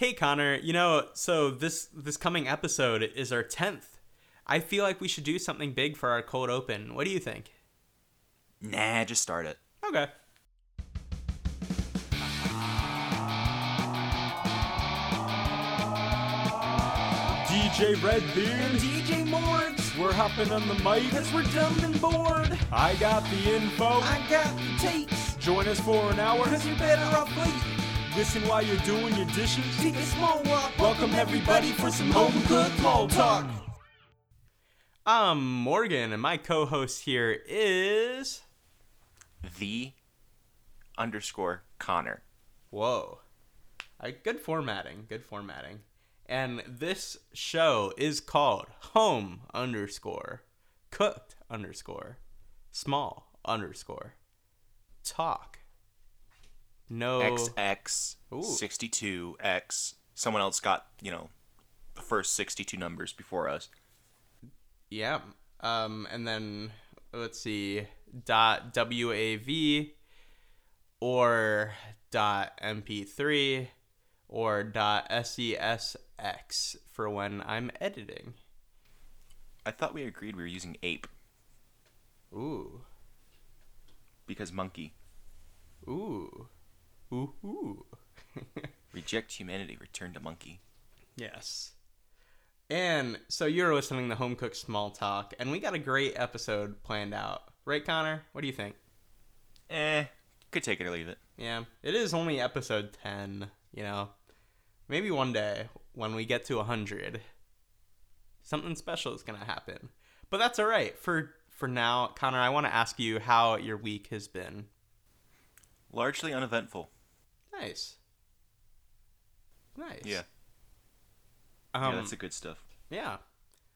Hey Connor, you know, so this this coming episode is our 10th. I feel like we should do something big for our cold open. What do you think? Nah, just start it. Okay. DJ Red Redbeard, DJ Morgs, we're hopping on the mic. cause we're dumb and bored. I got the info. I got the takes, Join us for an hour. cause you're better off waiting. Listen while you're doing your dishes. Take a small walk. Welcome everybody for some home cooked mall talk. I'm Morgan, and my co-host here is The underscore Connor. Whoa. I, good formatting. Good formatting. And this show is called Home underscore Cooked underscore Small underscore Talk. No. XX Ooh. 62X. Someone else got, you know, the first 62 numbers before us. Yeah. Um, and then let's see. Dot WAV or dot MP3 or dot SESX for when I'm editing. I thought we agreed we were using ape Ooh. because monkey. Ooh. Ooh. Reject humanity, return to monkey. yes. And so you're listening to Home Cooked Small Talk, and we got a great episode planned out. Right, Connor? What do you think? Eh, could take it or leave it. Yeah, it is only episode 10, you know. Maybe one day when we get to 100, something special is going to happen. But that's all right. For for now, Connor, I want to ask you how your week has been. Largely uneventful. Nice. Nice. Yeah. Um, yeah, that's the good stuff. Yeah.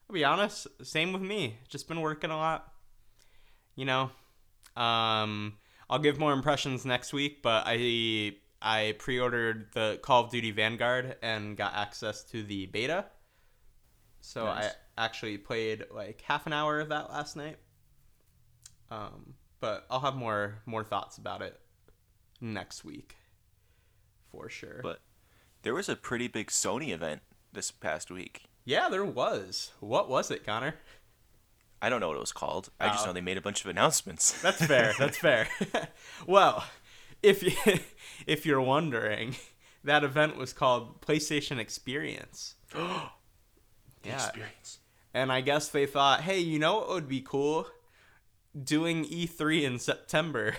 I'll be honest, same with me. Just been working a lot. You know, um, I'll give more impressions next week, but I I pre-ordered the Call of Duty Vanguard and got access to the beta. So Nice. I actually played like half an hour of that last night. Um, but I'll have more more thoughts about it next week, for sure. But there was a pretty big Sony event this past week. yeah, there was. What was it, Connor? I don't know what it was called. I just Oh. know they made a bunch of announcements. That's fair. That's fair. well, if you if you're wondering, that event was called PlayStation Experience. Yeah. experience. And I guess they thought, hey, you know what would be cool? Doing E3 in September.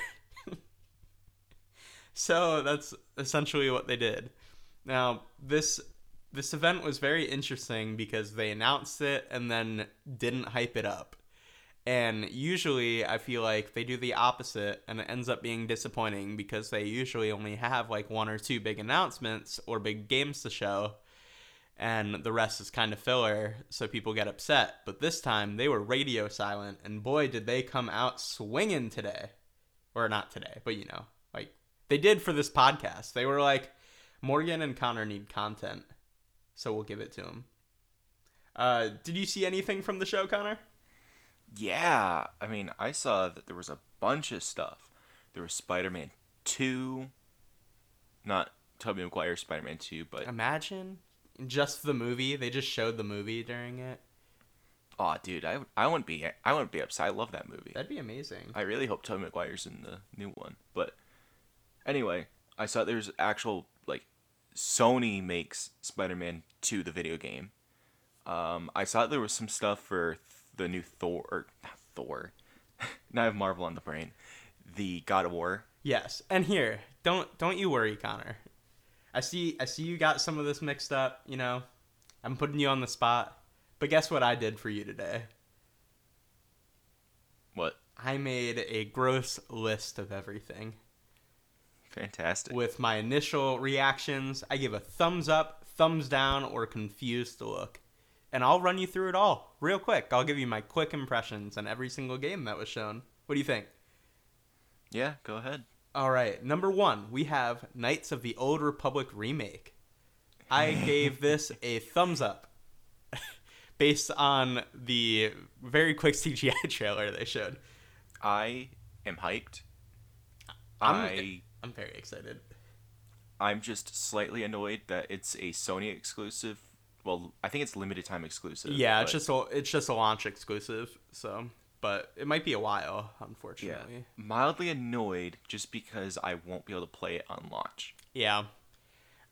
so that's essentially what they did. Now, this this event was very interesting because they announced it and then didn't hype it up. And usually I feel like they do the opposite and it ends up being disappointing because they usually only have like one or two big announcements or big games to show and the rest is kind of filler, so people get upset. But this time they were radio silent, and boy, did they come out swinging today. Or not today, but you know, they did for this podcast. They were like, Morgan and Connor need content, so we'll give it to them. Uh, did you see anything from the show, Connor? Yeah, I mean, I saw that there was a bunch of stuff. There was Spider-Man 2, not Tobey Maguire Spider-Man 2, but Imagine just the movie. They just showed the movie during it. oh, dude, I I wouldn't be I wouldn't be upset. I love that movie. That'd be amazing. I really hope Tobey Maguire's in the new one. But anyway, I saw there's actual like Sony makes Spider-Man 2 the video game. Um, I saw there was some stuff for th- the new Thor, or not Thor. now I have Marvel on the brain. The God of War. Yes, and here, don't don't you worry, Connor. I see I see you got some of this mixed up. You know, I'm putting you on the spot. But guess what I did for you today? What? I made a gross list of everything Fantastic. with my initial reactions. I give a thumbs up, thumbs down, or confused look. And I'll run you through it all real quick. I'll give you my quick impressions on every single game that was shown. What do you think? yeah, go ahead. All right, number one, we have Knights of the Old Republic remake. I gave this a thumbs up based on the very quick CGI trailer they showed. I am hyped. I'm, I I'm very excited. I'm just slightly annoyed that it's a Sony exclusive. Well, I think it's limited time exclusive. Yeah, it's just a, it's just a launch exclusive. So, but it might be a while, unfortunately. yeah, mildly annoyed just because I won't be able to play it on launch. Yeah.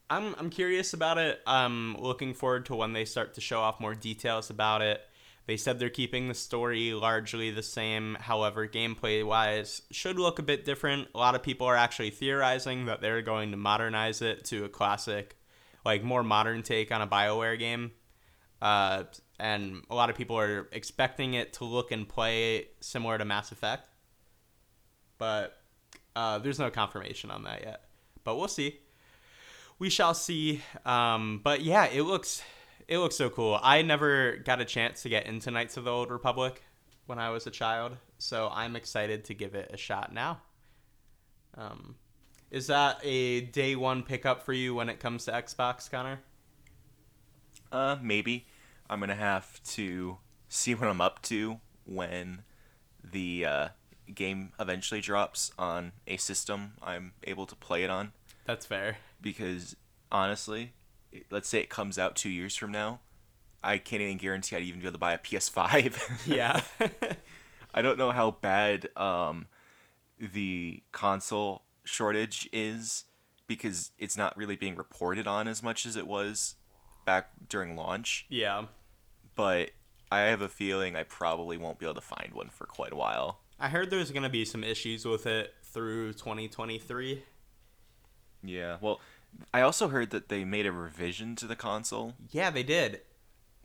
I'm I'm curious about it. I'm looking forward to when they start to show off more details about it. They said they're keeping the story largely the same, however, gameplay wise should look a bit different. A lot of people are actually theorizing that they're going to modernize it to a classic, like more modern take on a BioWare game. Uh, and a lot of people are expecting it to look and play similar to Mass Effect. But uh, there's no confirmation on that yet. But we'll see we shall see. Um, but yeah, it looks it looks so cool. I never got a chance to get into Knights of the Old Republic when I was a child, so I'm excited to give it a shot now. Um, is that a day one pickup for you when it comes to Xbox, Connor? Uh, maybe I'm gonna have to see what I'm up to when the uh, game eventually drops on a system I'm able to play it on. That's fair. Because honestly, let's say it comes out two years from now, I can't even guarantee I'd even be able to buy a PS5. Yeah. I don't know how bad um, the console shortage is because it's not really being reported on as much as it was back during launch. yeah. But I have a feeling I probably won't be able to find one for quite a while. I heard there's going to be some issues with it through 2023. Yeah. Well, I also heard that they made a revision to the console, Yeah, they did.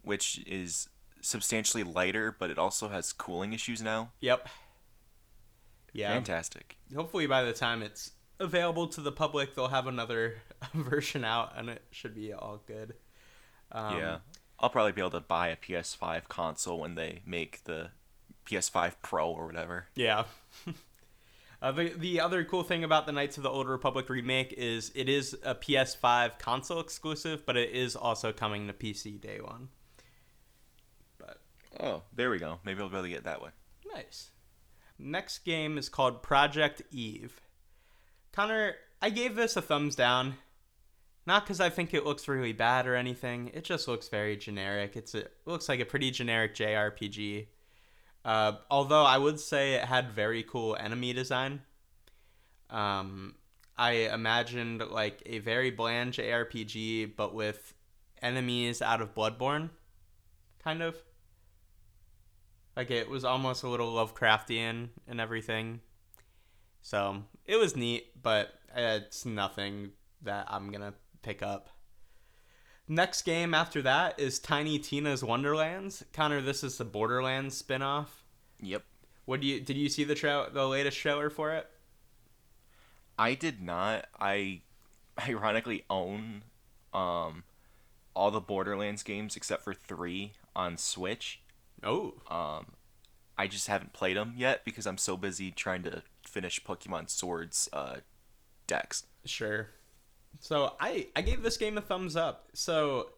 which is substantially lighter, but it also has cooling issues now. Yep. Yeah. Fantastic. hopefully by the time it's available to the public they'll have another version out and it should be all good um, yeah. I'll probably be able to buy a PS5 console when they make the PS5 Pro or whatever. yeah uh, the, the other cool thing about the knights of the old republic remake is it is a ps5 console exclusive but it is also coming to pc day one but Oh, there we go. Maybe I'll be able to get that way. Nice. Next game is called Project Eve. Connor, I gave this a thumbs down. Not because I think it looks really bad or anything. It just looks very generic. It's a, it looks like a pretty generic JRPG. Uh, although I would say it had very cool enemy design. Um, I imagined like a very bland JRPG, but with enemies out of Bloodborne, kind of. Like it was almost a little Lovecraftian and everything. So it was neat, but it's nothing that I'm gonna pick up. Next game after that is Tiny Tina's Wonderlands. Connor, this is the Borderlands spin-off. Yep. What do you did you see the tra- the latest trailer for it? I did not. I ironically own um all the Borderlands games except for 3 on Switch. Oh, Um I just haven't played them yet because I'm so busy trying to finish Pokemon Swords uh decks. Sure. So I I gave this game a thumbs up. So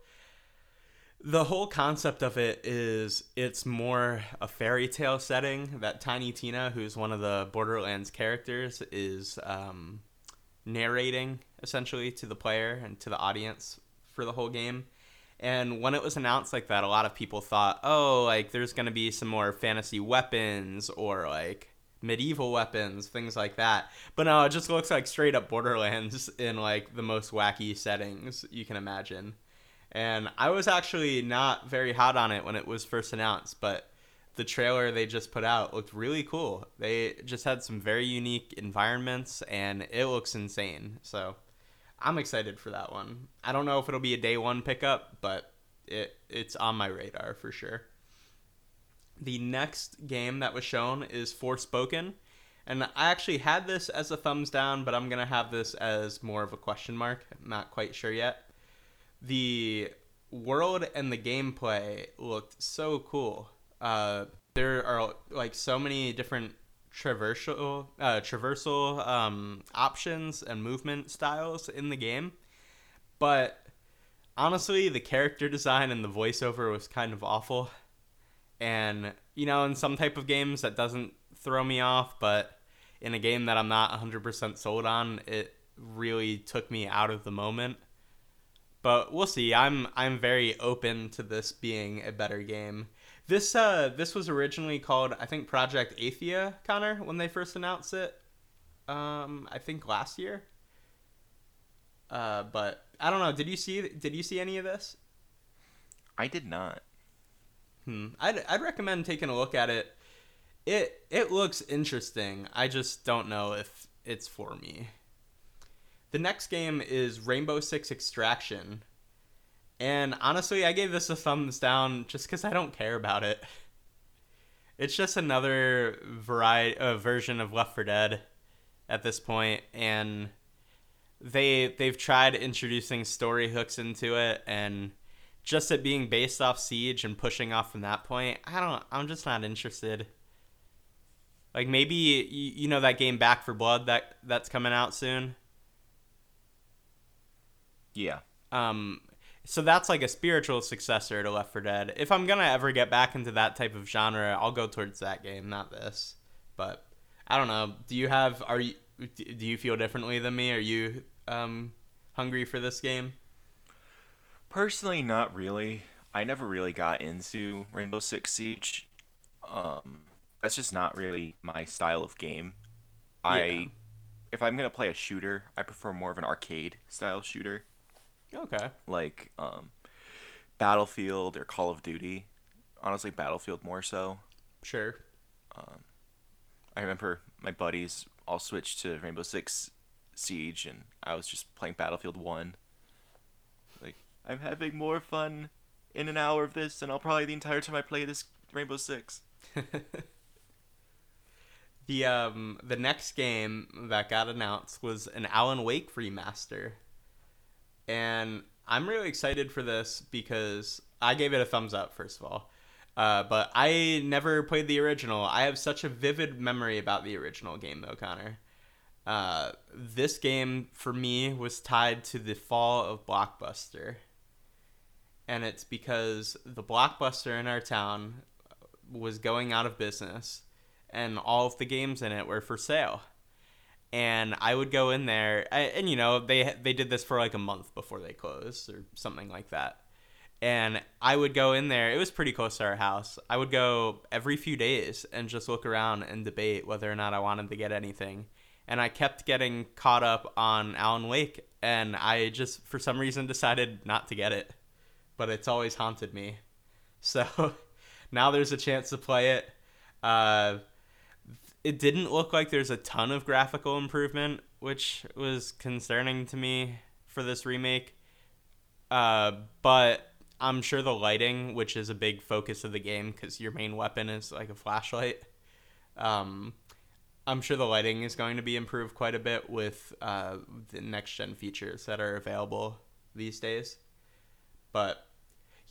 the whole concept of it is it's more a fairy tale setting that Tiny Tina, who's one of the Borderlands characters, is um, narrating essentially to the player and to the audience for the whole game. And when it was announced like that, a lot of people thought, oh, like there's going to be some more fantasy weapons or like medieval weapons, things like that. But no, it just looks like straight up Borderlands in like the most wacky settings you can imagine. And I was actually not very hot on it when it was first announced, but the trailer they just put out looked really cool. They just had some very unique environments and it looks insane. So I'm excited for that one. I don't know if it'll be a day one pickup, but it it's on my radar for sure. The next game that was shown is Forspoken. And I actually had this as a thumbs down, but I'm going to have this as more of a question mark. I'm not quite sure yet. The world and the gameplay looked so cool. Uh, there are like so many different traversal uh, traversal um, options and movement styles in the game, but honestly, the character design and the voiceover was kind of awful. And you know, in some type of games that doesn't throw me off, but in a game that I'm not 100% sold on, it really took me out of the moment. But we'll see. I'm I'm very open to this being a better game. This uh this was originally called I think Project Athia, Connor, when they first announced it. Um I think last year. Uh but I don't know. Did you see did you see any of this? I did not. Hmm. I'd I'd recommend taking a look at it. It it looks interesting. I just don't know if it's for me. The next game is Rainbow Six Extraction. And honestly, I gave this a thumbs down just because I don't care about it. It's just another variety, uh, version of Left 4 Dead at this point, and they they've tried introducing story hooks into it, and just it being based off Siege and pushing off from that point, I don't. I'm just not interested. Like maybe you, you know that game Back 4 Blood that that's coming out soon. Yeah. Um, so that's like a spiritual successor to Left 4 Dead. If I'm gonna ever get back into that type of genre, I'll go towards that game, not this. But I don't know. Do you have? Are you? Do you feel differently than me? Are you um, hungry for this game? Personally, not really. I never really got into Rainbow Six Siege. Um, that's just not really my style of game. Yeah. I, if I'm gonna play a shooter, I prefer more of an arcade style shooter, Okay. like um, Battlefield or Call of Duty. Honestly, Battlefield more so. Sure. I remember my buddies all switched to Rainbow Six Siege, and I was just playing Battlefield One. I'm having more fun in an hour of this than I'll probably the entire time I play this Rainbow Six. The um the next game that got announced was an Alan Wake remaster. And I'm really excited for this because I gave it a thumbs up first of all. Uh, but I never played the original. I have such a vivid memory about the original game though, Connor. Uh, this game for me was tied to the fall of Blockbuster. And it's because the Blockbuster in our town was going out of business and all of the games in it were for sale. And I would go in there, and you know they they did this for like a month before they closed or something like that. And I would go in there. It was pretty close to our house. I would go every few days and just look around and debate whether or not I wanted to get anything. And I kept getting caught up on Alan Wake, and I just for some reason decided not to get it. But it's always haunted me. So now there's a chance to play it. Uh, it didn't look like there's a ton of graphical improvement, which was concerning to me for this remake. Uh, but I'm sure the lighting, which is a big focus of the game, because your main weapon is like a flashlight. Um, I'm sure the lighting is going to be improved quite a bit with uh, the next gen features that are available these days. But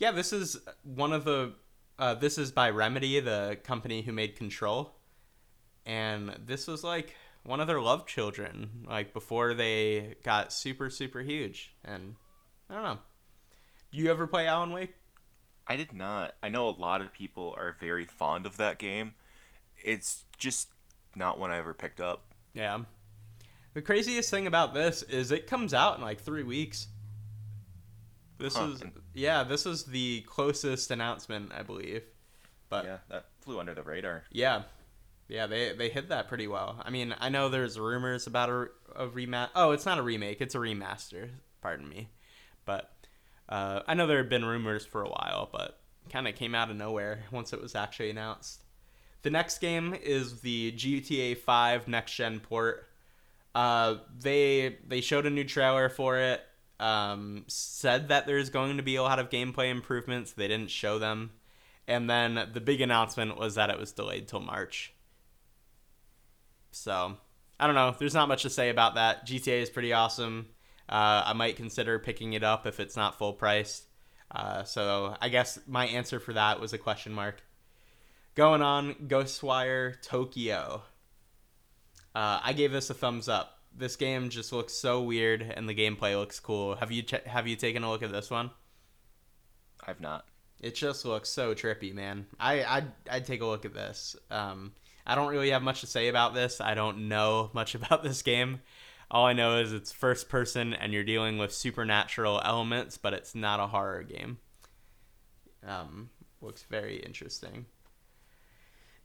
yeah, this is one of the. Uh, this is by Remedy, the company who made Control, and this was like one of their love children, like before they got super super huge. And I don't know. Do you ever play Alan Wake? I did not. I know a lot of people are very fond of that game. It's just not one I ever picked up. Yeah. The craziest thing about this is it comes out in like three weeks. This Huh. is yeah, this is the closest announcement I believe. But yeah, that flew under the radar. Yeah, yeah, they they hit that pretty well. I mean, I know there's rumors about a, a remat. Oh, it's not a remake; it's a remaster. Pardon me, but uh, I know there have been rumors for a while, but kind of came out of nowhere once it was actually announced. The next game is the GTA 5 next gen port. Uh, they they showed a new trailer for it. Um, said that there's going to be a lot of gameplay improvements. They didn't show them. And then the big announcement was that it was delayed till March. So, I don't know. There's not much to say about that. GTA is pretty awesome. Uh, I might consider picking it up if it's not full priced. Uh, so, I guess my answer for that was a question mark. Going on, Ghostwire Tokyo. Uh, I gave this a thumbs up. This game just looks so weird, and the gameplay looks cool. Have you ch- have you taken a look at this one? I've not. It just looks so trippy, man. I I'd, I'd take a look at this. Um, I don't really have much to say about this. I don't know much about this game. All I know is it's first person and you're dealing with supernatural elements, but it's not a horror game. Um, looks very interesting.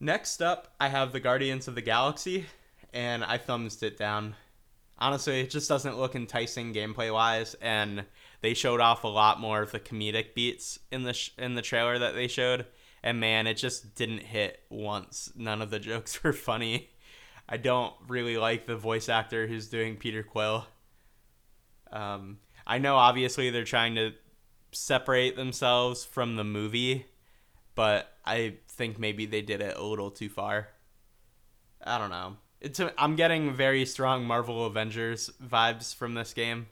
Next up, I have the Guardians of the Galaxy, and I thumbs it down. Honestly, it just doesn't look enticing gameplay wise, and they showed off a lot more of the comedic beats in the sh- in the trailer that they showed. And man, it just didn't hit once. None of the jokes were funny. I don't really like the voice actor who's doing Peter Quill. Um, I know obviously they're trying to separate themselves from the movie, but I think maybe they did it a little too far. I don't know. It's a, I'm getting very strong Marvel Avengers vibes from this game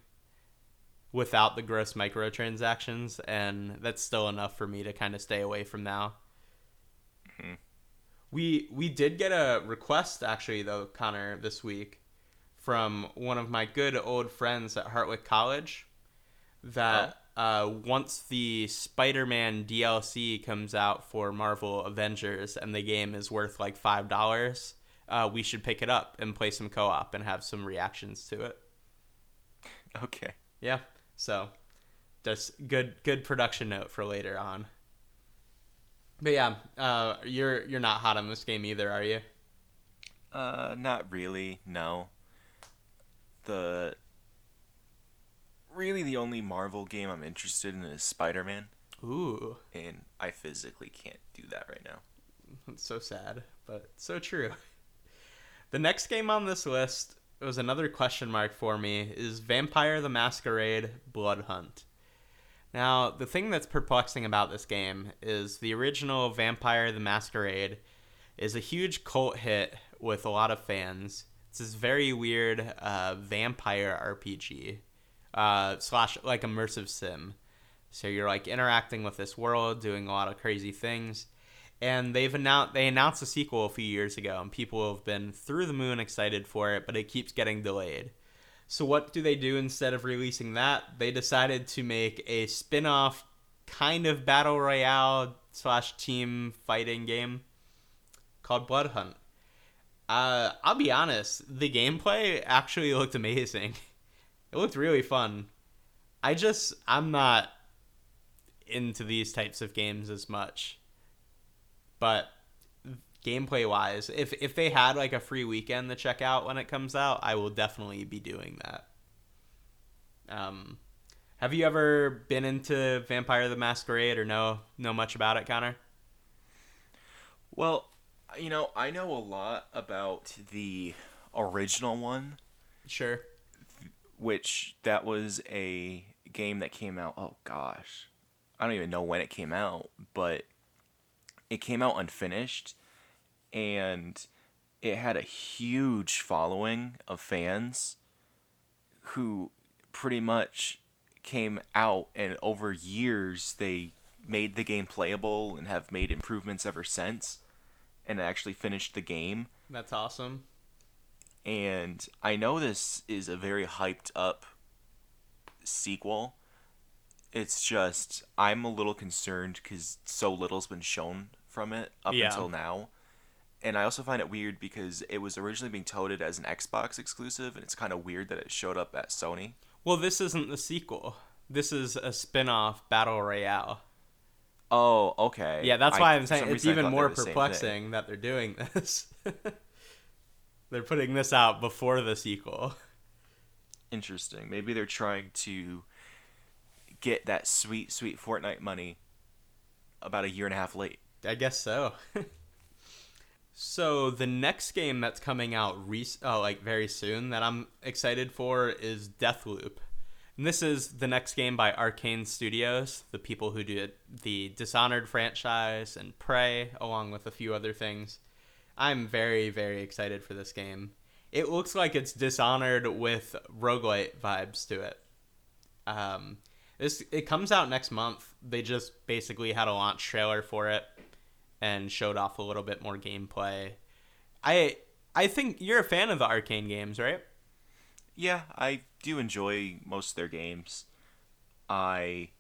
without the gross microtransactions, and that's still enough for me to kind of stay away from now. We we did get a request actually though, Connor, this week from one of my good old friends at Hartwick College that uh, once the Spider-Man DLC comes out for Marvel Avengers and the game is worth like five dollars, uh, we should pick it up and play some co-op and have some reactions to it. Okay. Yeah, so just good good production note for later on. But yeah, uh, you're you're not hot on this game either, are you? Uh, not really. No. The really the only Marvel game I'm interested in is Spider-Man, Ooh, and I physically can't do that right now. it's so sad, but so true. The next game on this list was another question mark for me is Vampire the Masquerade Blood Hunt. Now, the thing that's perplexing about this game is the original Vampire the Masquerade is a huge cult hit with a lot of fans. It's this very weird uh, vampire RPG uh, slash like immersive sim. So you're like interacting with this world, doing a lot of crazy things. And they've announced they announced a sequel a few years ago, and people have been through the moon excited for it, but it keeps getting delayed. So what do they do instead of releasing that? They decided to make a spin-off kind of battle royale slash team fighting game called Blood Hunt. Uh, I'll be honest, the gameplay actually looked amazing. It looked really fun. I just I'm not into these types of games as much. But gameplay wise, if if they had like a free weekend to check out when it comes out, I will definitely be doing that. Um, have you ever been into Vampire the Masquerade or know know much about it, Connor? Well, you know, I know a lot about the original one, Sure. which that was a game that came out. Oh gosh, I don't even know when it came out, but it came out unfinished, and it had a huge following of fans who pretty much came out and over years they made the game playable and have made improvements ever since and actually finished the game That's awesome. and I know this is a very hyped up sequel. It's just I'm a little concerned because so little's been shown from it up Yeah. until now, and I also find it weird because it was originally being touted as an Xbox exclusive, and it's kind of weird that it showed up at Sony. Well, this isn't the sequel. This is a spin-off battle royale. Oh, okay. Yeah, that's why I'm saying it's even more the perplexing that they're doing this. they're putting this out before the sequel. Interesting. Maybe they're trying to get that sweet, sweet Fortnite money about a year and a half late. I guess so. so the next game that's coming out re- oh, like very soon that I'm excited for is Deathloop. And this is the next game by Arkane Studios, the people who did the Dishonored franchise and Prey, along with a few other things. I'm very, very excited for this game. It looks like it's Dishonored with roguelite vibes to it. Um, this it comes out next month. They just basically had a launch trailer for it and showed off a little bit more gameplay. I I think you're a fan of the Arkane games, right? Yeah, I do enjoy most of their games. I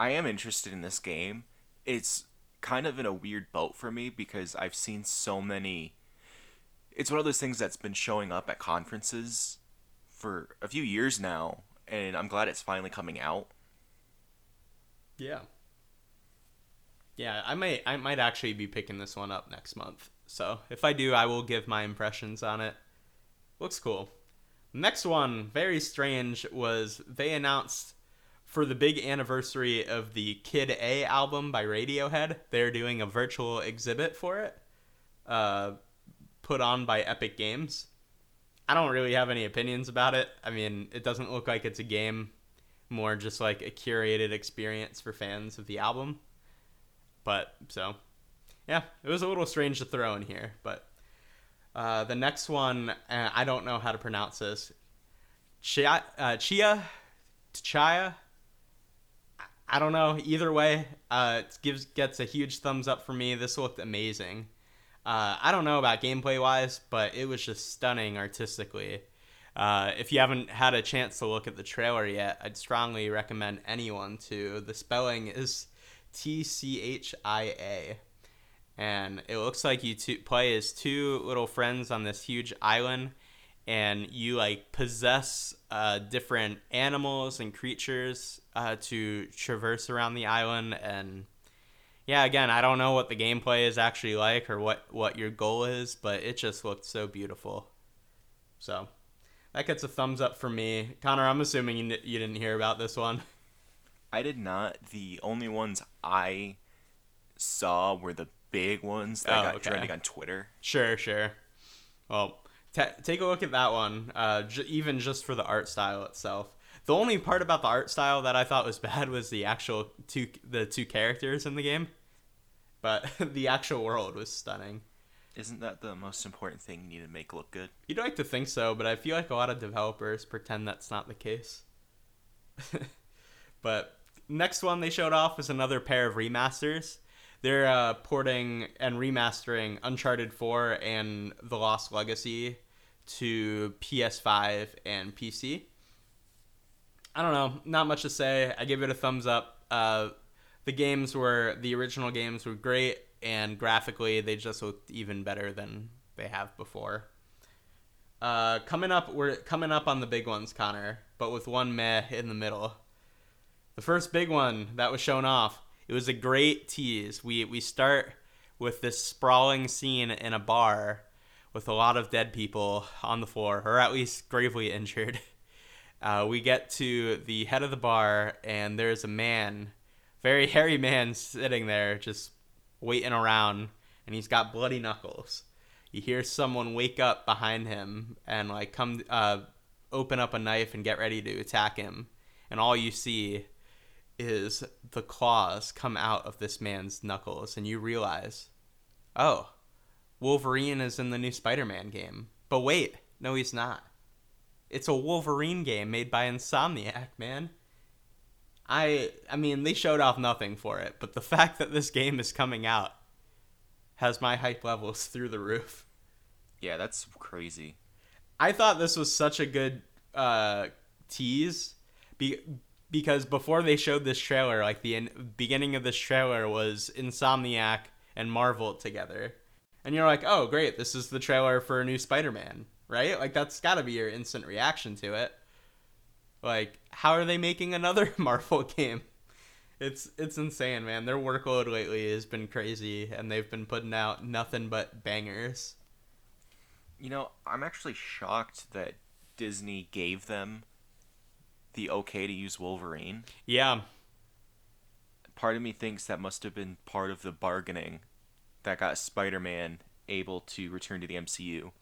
I am interested in this game. It's kind of in a weird boat for me because I've seen so many it's one of those things that's been showing up at conferences for a few years now, and I'm glad it's finally coming out. Yeah. Yeah, I might I might actually be picking this one up next month. So if I do, I will give my impressions on it. Looks cool. Next one, very strange, was they announced for the big anniversary of the Kid A album by Radiohead, they're doing a virtual exhibit for it, uh, put on by Epic Games. I don't really have any opinions about it. I mean, it doesn't look like it's a game, more just like a curated experience for fans of the album. But so, yeah, it was a little strange to throw in here. But uh, the next one, uh, I don't know how to pronounce this. Chia, uh, Chia, Chia. I don't know. Either way, uh, it gives gets a huge thumbs up for me. This looked amazing. Uh, I don't know about gameplay wise, but it was just stunning artistically. Uh, if you haven't had a chance to look at the trailer yet, I'd strongly recommend anyone to. The spelling is T C H I A. And it looks like you two play as two little friends on this huge island, and you like possess uh, different animals and creatures uh, to traverse around the island. And yeah, again, I don't know what the gameplay is actually like or what what your goal is, but it just looked so beautiful. So that gets a thumbs up for me. Connor, I'm assuming you, you didn't hear about this one. I did not. The only ones I saw were the big ones that Oh, got okay. trending on Twitter. Sure, sure. Well, ta take a look at that one. Uh, j- even just for the art style itself. The only part about the art style that I thought was bad was the actual two the two characters in the game, but the actual world was stunning. Isn't that the most important thing you need to make look good? You'd like to think so, but I feel like a lot of developers pretend that's not the case. but next one they showed off was another pair of remasters. They're uh, porting and remastering Uncharted 4 and The Lost Legacy to PS5 and PC. I don't know, not much to say. I give it a thumbs up. Uh, the games were the original games were great, and graphically they just looked even better than they have before. Uh, coming up, we're coming up on the big ones, Connor, but with one meh in the middle. The first big one that was shown off, it was a great tease. We we start with this sprawling scene in a bar with a lot of dead people on the floor, or at least gravely injured. Uh, we get to the head of the bar, and there's a man, very hairy man, sitting there just waiting around, and he's got bloody knuckles. You hear someone wake up behind him and like come uh, open up a knife and get ready to attack him, and all you see is the claws come out of this man's knuckles, and you realize, oh, Wolverine is in the new Spider-Man game. But wait, no, he's not. It's a Wolverine game made by Insomniac, man. I I mean, they showed off nothing for it, but the fact that this game is coming out has my hype levels through the roof. Yeah, that's crazy. I thought this was such a good uh, tease be- because before they showed this trailer, like the in- beginning of this trailer was Insomniac and Marvel together. And you're like, oh, great, this is the trailer for a new Spider Man, right? Like, that's got to be your instant reaction to it. Like, how are they making another Marvel game? It's it's insane, man. Their workload lately has been crazy, and they've been putting out nothing but bangers. You know, I'm actually shocked that Disney gave them the okay to use Wolverine. Yeah, Part of me thinks that must have been part of the bargaining that got Spider-Man able to return to the MCU.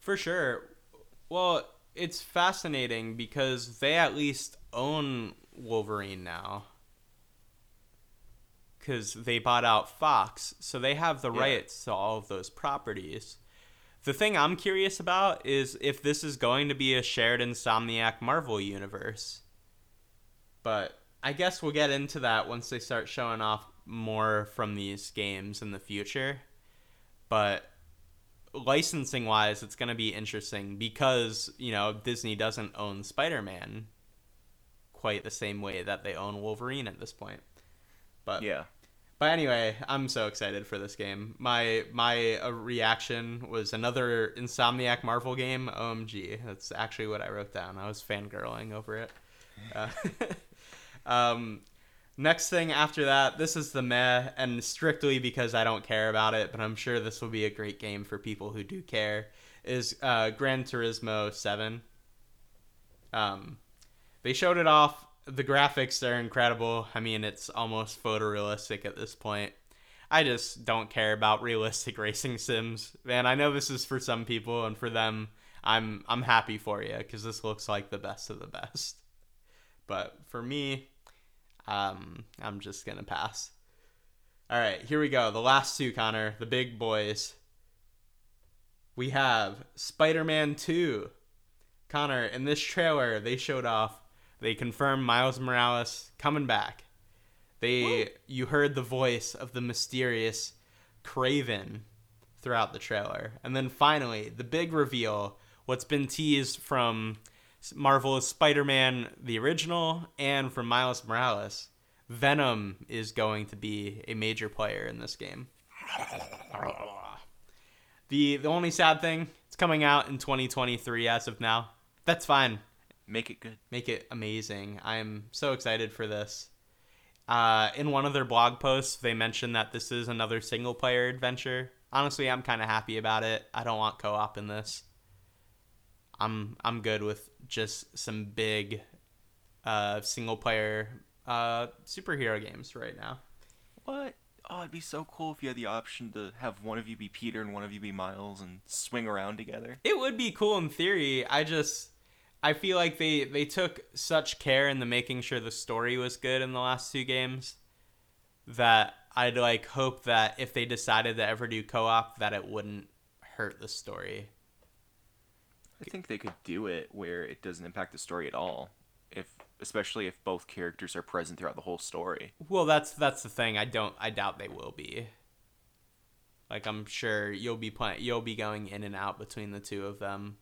For sure. Well, it's fascinating because they at least own Wolverine now. Because they bought out Fox, so they have the Yeah. rights to all of those properties. The thing I'm curious about is if this is going to be a shared Insomniac Marvel universe. But I guess we'll get into that once they start showing off more from these games in the future. But licensing wise, it's going to be interesting because, you know, Disney doesn't own Spider Man quite the same way that they own Wolverine at this point. But Yeah. But anyway, I'm so excited for this game. My my uh, reaction was another Insomniac Marvel game. OMG, that's actually what I wrote down. I was fangirling over it. Uh, um, next thing after that, this is the meh, and strictly because I don't care about it, but I'm sure this will be a great game for people who do care. Is uh, Gran Turismo Seven. Um, they showed it off. The graphics are incredible. I mean, it's almost photorealistic at this point. I just don't care about realistic racing sims. Man, I know this is for some people and for them, I'm I'm happy for you cuz this looks like the best of the best. But for me, um I'm just going to pass. All right, here we go. The last two, Connor, the big boys. We have Spider-Man 2. Connor, in this trailer, they showed off, they confirmed Miles Morales coming back. They, you heard the voice of the mysterious Kraven throughout the trailer, and then finally, the big reveal. What's been teased from Marvel's Spider-Man the original and from Miles Morales, Venom is going to be a major player in this game. The the only sad thing, it's coming out in 2023 as of now. That's fine. Make it good. Make it amazing. I'm so excited for this. Uh, in one of their blog posts, they mentioned that this is another single player adventure. Honestly, I'm kind of happy about it. I don't want co-op in this. I'm I'm good with just some big uh, single player uh, superhero games right now. What? Oh, it'd be so cool if you had the option to have one of you be Peter and one of you be Miles and swing around together. It would be cool in theory. I just I feel like they they took such care in the making sure the story was good in the last two games that I'd like hope that if they decided to ever do co-op that it wouldn't hurt the story. I think they could do it where it doesn't impact the story at all. If especially if both characters are present throughout the whole story. Well, that's that's the thing. I don't I doubt they will be. Like I'm sure you'll be playing you'll be going in and out between the two of them.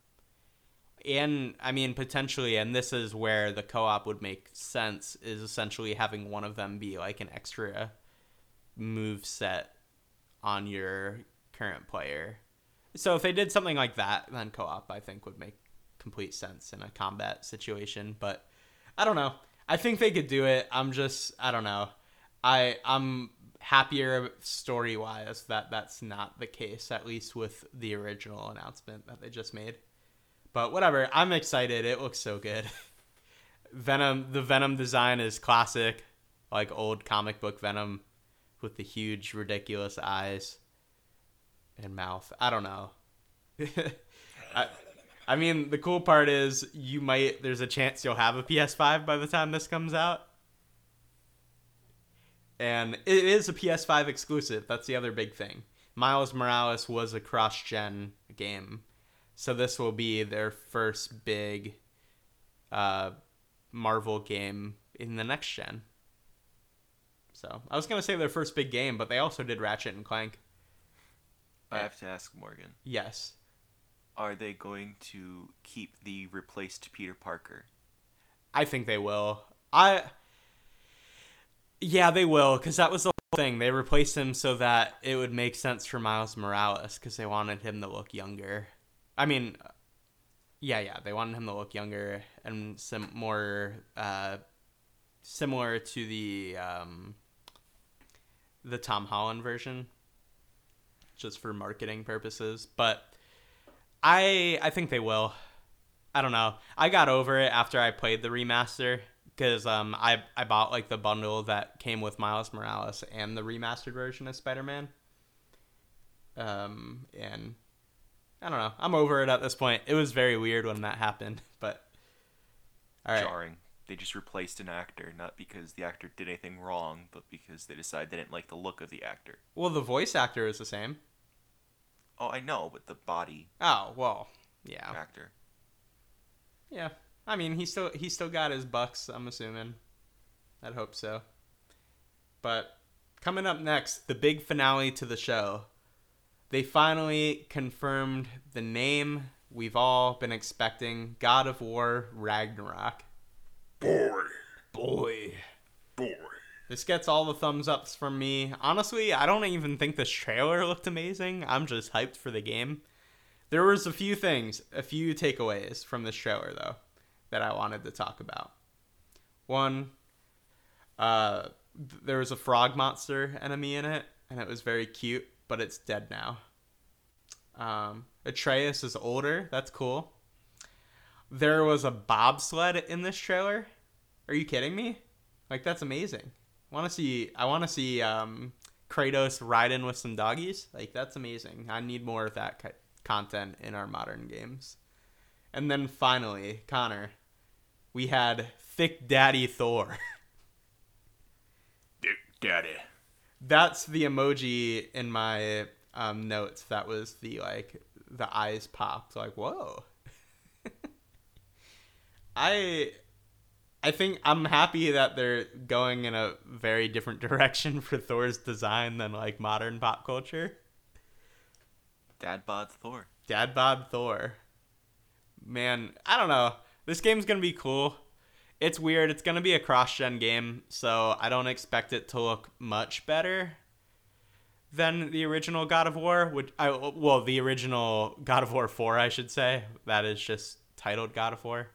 And I mean potentially and this is where the co-op would make sense is essentially having one of them be like an extra move set on your current player. So if they did something like that, then co-op I think would make complete sense in a combat situation, but I don't know. I think they could do it. I'm just I don't know. I I'm happier story wise that that's not the case at least with the original announcement that they just made. But whatever, I'm excited. It looks so good. Venom the Venom design is classic, like old comic book Venom with the huge ridiculous eyes and mouth. I don't know. I, I mean, the cool part is you might there's a chance you'll have a PS5 by the time this comes out. And it is a PS5 exclusive. That's the other big thing. Miles Morales was a cross-gen game. So this will be their first big uh, Marvel game in the next gen. So, I was going to say their first big game, but they also did Ratchet and Clank. I have to ask Morgan. Yes. Are they going to keep the replaced Peter Parker? I think they will. I Yeah, they will cuz that was the whole thing. They replaced him so that it would make sense for Miles Morales cuz they wanted him to look younger. I mean, yeah, yeah, they wanted him to look younger and some more uh similar to the um the Tom Holland version just for marketing purposes, but I I think they will. I don't know. I got over it after I played the remaster because um I I bought like the bundle that came with Miles Morales and the remastered version of Spider Man. Um and I don't know. I'm over it at this point. It was very weird when that happened, but all right. Jarring. They just replaced an actor, not because the actor did anything wrong, but because they decided they didn't like the look of the actor. Well, the voice actor is the same. Oh, I know, but the body Oh well, yeah, actor. yeah. I mean, he still he still got his bucks. I'm assuming. I'd hope so. But coming up next, the big finale to the show. They finally confirmed the name we've all been expecting: God of War Ragnarok. Boy, Boy. boy. This gets all the thumbs ups from me. Honestly, I don't even think this trailer looked amazing. I'm just hyped for the game. There was a few things, a few takeaways from this trailer though, that I wanted to talk about. One, uh, th- there was a frog monster enemy in it, and it was very cute, but it's dead now. Um, Atreus is older. That's cool. There was a bobsled in this trailer. Are you kidding me? Like that's amazing. I want to see. I want to see um, Kratos riding with some doggies. Like that's amazing. I need more of that ki- content in our modern games. And then finally, Connor, we had Thick Daddy Thor. Daddy. That's the emoji in my um, notes. That was the like the eyes popped. Like whoa. I I think I'm happy that they're going in a very different direction for Thor's design than like modern pop culture. Dad bod Thor. Dad bod Thor. Man, I don't know. This game's gonna be cool. It's weird. It's gonna be a cross-gen game, so I don't expect it to look much better than the original God of War. Which I well, the original God of War Four, I should say. That is just titled God of War.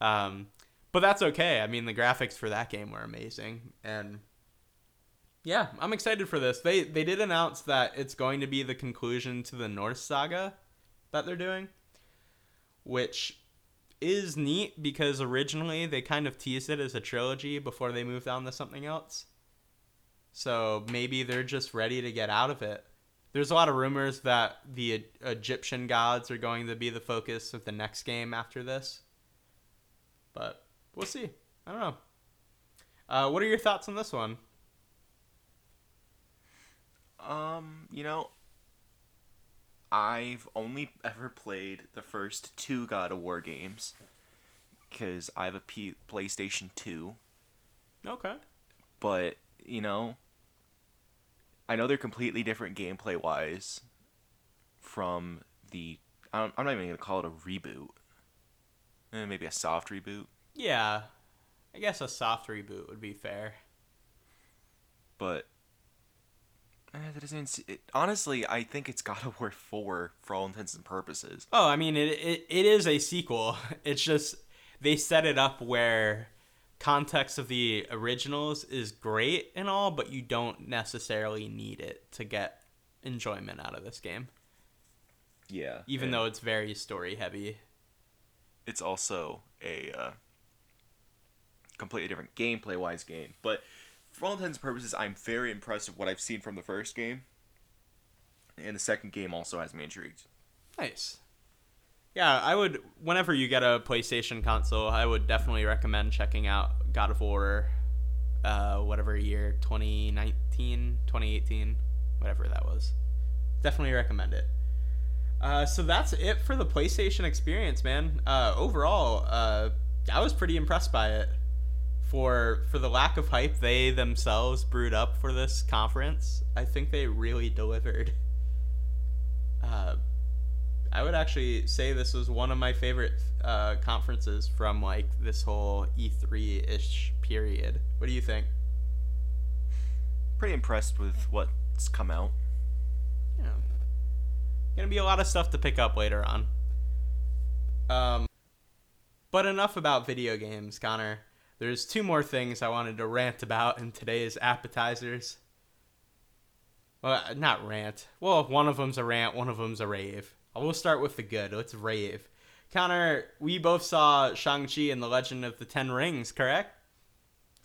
Um, but that's okay. I mean, the graphics for that game were amazing, and yeah, I'm excited for this. They they did announce that it's going to be the conclusion to the Norse saga that they're doing, which is neat because originally they kind of teased it as a trilogy before they moved on to something else. So maybe they're just ready to get out of it. There's a lot of rumors that the Egyptian gods are going to be the focus of the next game after this. But we'll see. I don't know. Uh, what are your thoughts on this one? Um, you know, I've only ever played the first two God of War games because I have a P- PlayStation 2, Okay. but, you know, I know they're completely different gameplay wise from the. I'm I'm not even going to call it a reboot. Eh, maybe a soft reboot. Yeah. I guess a soft reboot would be fair. but that doesn't. se- It, honestly, I think it's God of War four for all intents and purposes. Oh, I mean, it, it, it is a sequel. It's just they set it up where context of the originals is great and all, but you don't necessarily need it to get enjoyment out of this game, Yeah, even though it's very story heavy. it's also a uh, completely different gameplay wise game. But for all intents and purposes, I'm very impressed with what I've seen from the first game, and the second game also has me intrigued. Nice. Yeah, I would. Whenever you get a PlayStation console, I would definitely recommend checking out God of War, uh, whatever year, 2019, 2018, whatever that was. Definitely recommend it. Uh, so that's it for the PlayStation experience, man. Uh, overall, uh, I was pretty impressed by it. For for the lack of hype they themselves brewed up for this conference, I think they really delivered. Uh, I would actually say this was one of my favorite uh, conferences from like this whole E3 ish period. What do you think? Pretty impressed with what's come out. Yeah. Gonna be a lot of stuff to pick up later on. Um, but enough about video games, Connor. There's two more things I wanted to rant about in today's appetizers. Well, not rant. Well, one of them's a rant, one of them's a rave. I will start with the good. Let's rave. Connor, we both saw Shang-Chi and the Legend of the Ten Rings, correct?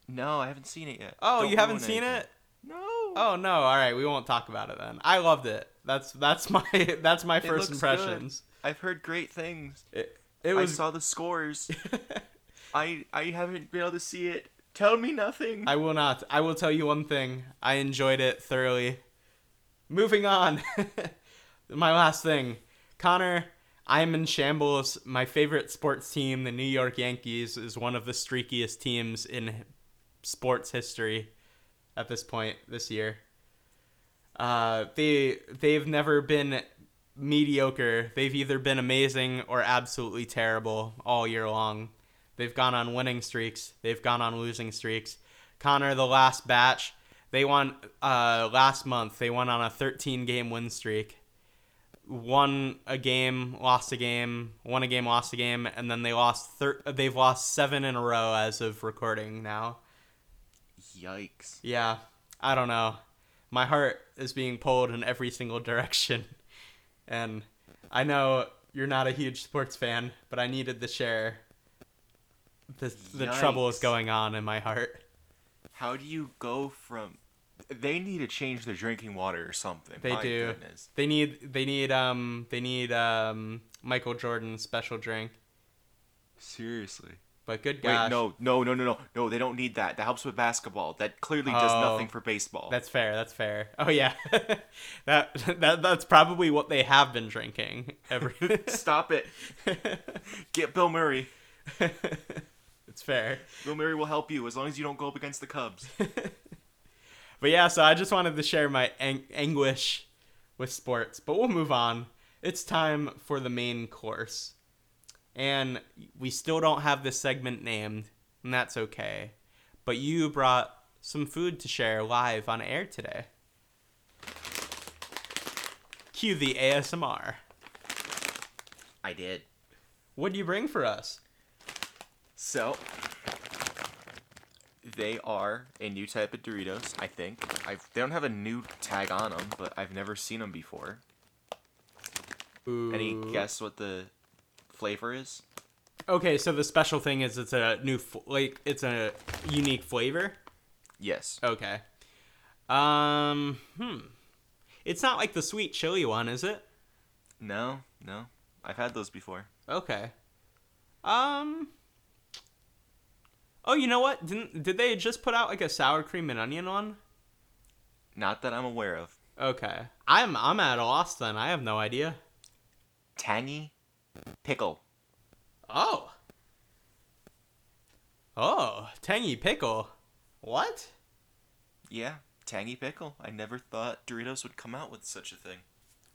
No, I haven't seen it yet. Oh, Don't you haven't seen anything. it? No. Oh no! All right, we won't talk about it then. I loved it. That's that's my that's my It first looks good. I've heard great things. It, it was I saw the scores. I I haven't been able to see it. Tell me nothing. I will not. I will tell you one thing. I enjoyed it thoroughly. Moving on. my last thing, Connor. I'm in shambles. My favorite sports team, the New York Yankees, is one of the streakiest teams in sports history at this point this year. Uh, they they've never been mediocre. They've either been amazing or absolutely terrible all year long. They've gone on winning streaks. They've gone on losing streaks. Connor, the last batch, they won uh, last month. They won on a 13 game win streak. Won a game, lost a game, won a game, lost a game, and then they lost. Thir- they've lost seven in a row as of recording now. Yikes. Yeah, I don't know. My heart is being pulled in every single direction. And I know you're not a huge sports fan, but I needed to share the the trouble is going on in my heart. How do you go from? They need to change their drinking water or something. They My do. Goodness. They need they need um they need um Michael Jordan's special drink. Seriously. But good gosh. Wait, no, no, no, no, no, no. They don't need that. That helps with basketball. That clearly does Oh. nothing for baseball. That's fair. That's fair. Oh yeah. that that that's probably what they have been drinking every Stop it. Get Bill Murray. It's fair. Bill Murray will help you as long as you don't go up against the Cubs. But yeah, so I just wanted to share my ang- anguish with sports. But we'll move on. It's time for the main course. And we still don't have this segment named, and that's okay. But you brought some food to share live on air today. Cue the ASMR. I did. What do you bring for us? So, they are a new type of Doritos, I think. I've, they don't have a new tag on them, but I've never seen them before. Any Ooh. guess what the flavor is? Okay, so the special thing is it's a new like it's a unique flavor. Yes. Okay. Um, hmm. It's not like the sweet chili one, is it? No, no. I've had those before. Okay. Um. Oh, you know what? Didn't did they just put out like a sour cream and onion one? Not that I'm aware of. Okay. I'm I'm at a loss then. I have no idea. Tangy pickle. Oh. Oh, tangy pickle. What? Yeah, tangy pickle. I never thought Doritos would come out with such a thing.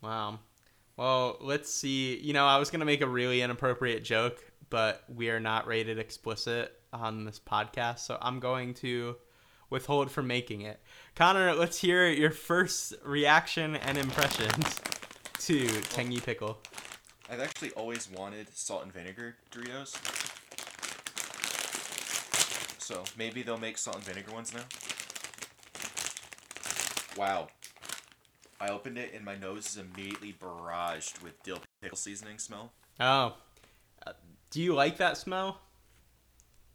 Wow. Well, let's see. You know, I was going to make a really inappropriate joke, but we are not rated explicit on this podcast, so I'm going to withhold from making it. Connor, let's hear your first reaction and impressions to Tangy Pickle. I've actually always wanted salt and vinegar Doritos. So maybe they'll make salt and vinegar ones now. Wow. I opened it and my nose is immediately barraged with dill pickle seasoning smell. Oh. Uh, do you like that smell?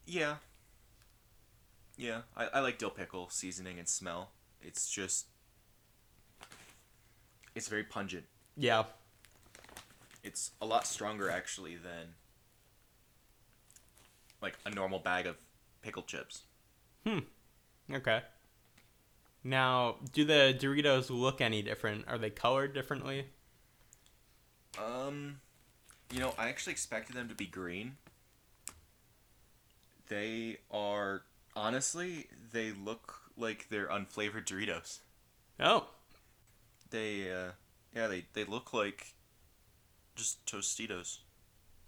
Yeah. Yeah, I, I like dill pickle seasoning and smell. It's just. It's very pungent. Yeah. It's a lot stronger actually than. Like a normal bag of pickle chips. Hmm. Okay. Now, do the Doritos look any different? Are they colored differently? Um, you know, I actually expected them to be green. They are honestly, they look like they're unflavored Doritos. Oh. They, uh, yeah, they they look like just Tostitos.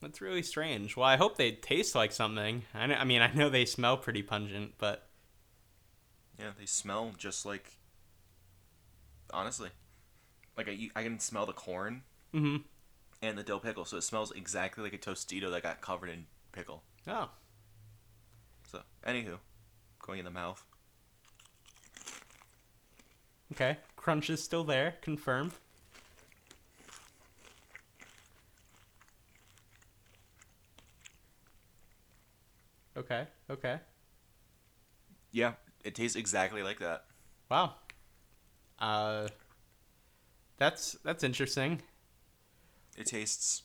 That's really strange. Well, I hope they taste like something. I, know, I mean, I know they smell pretty pungent, but Yeah, they smell just like. Honestly, like I, I can smell the corn hmm and the dill pickle, so it smells exactly like a Tostito that got covered in pickle. oh, So, anywho, going in the mouth. okay. Crunch is still there, confirmed. Okay, okay. Yeah, it tastes exactly like that. Wow. Uh, that's that's interesting. It tastes.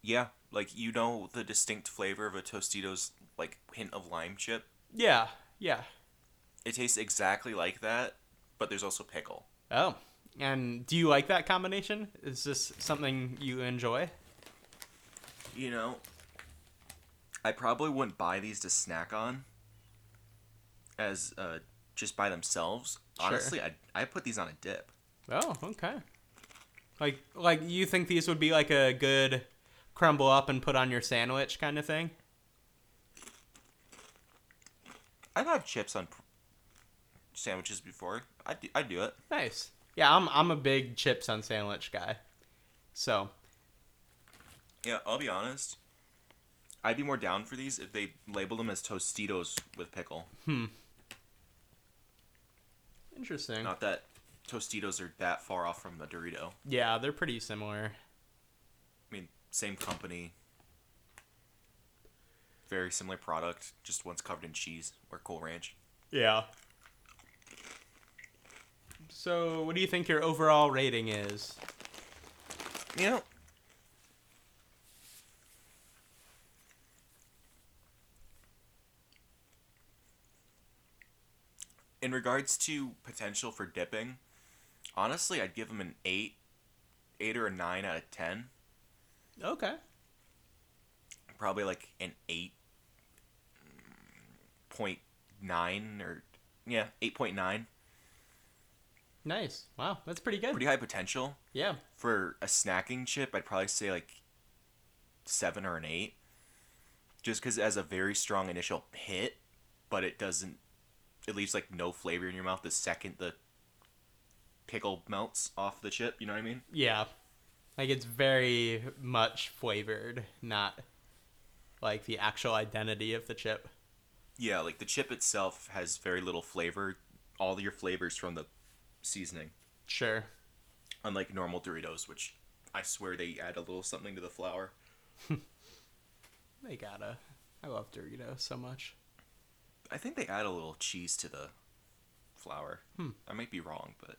Yeah, like you know the distinct flavor of a Tostitos like hint of lime chip. Yeah, yeah. It tastes exactly like that, but there's also pickle. Oh, and do you like that combination? Is this something you enjoy? You know, I probably wouldn't buy these to snack on as uh just by themselves. Sure. Honestly, I I put these on a dip. Oh, okay. Like like you think these would be like a good crumble up and put on your sandwich kind of thing? I've had chips on sandwiches before. I do, I do it. Nice. Yeah, I'm I'm a big chips on sandwich guy. So Yeah, I'll be honest. I'd be more down for these if they labeled them as Tostitos with pickle. Hmm. Interesting. Not that Tostitos are that far off from the Dorito. Yeah, they're pretty similar. I mean, same company. Very similar product, just one's covered in cheese or Cool Ranch. Yeah. So, what do you think your overall rating is? You know, in regards to potential for dipping, honestly, I'd give them an eight, eight or a nine out of ten. Okay. Probably like an eight point nine or yeah, eight point nine. Nice. Wow, that's pretty good. Pretty high potential yeah. for a snacking chip. I'd probably say like seven or an eight, just because it has a very strong initial hit, but it doesn't. It leaves like no flavor in your mouth the second the pickle melts off the chip. You know what I mean? Yeah. Like it's very much flavored, not like the actual identity of the chip. Yeah, like the chip itself has very little flavor. All your flavors from the seasoning, Sure. unlike normal Doritos, which I swear they add a little something to the flour. They gotta. I love Doritos so much. I think they add a little cheese to the flour. I might be wrong, but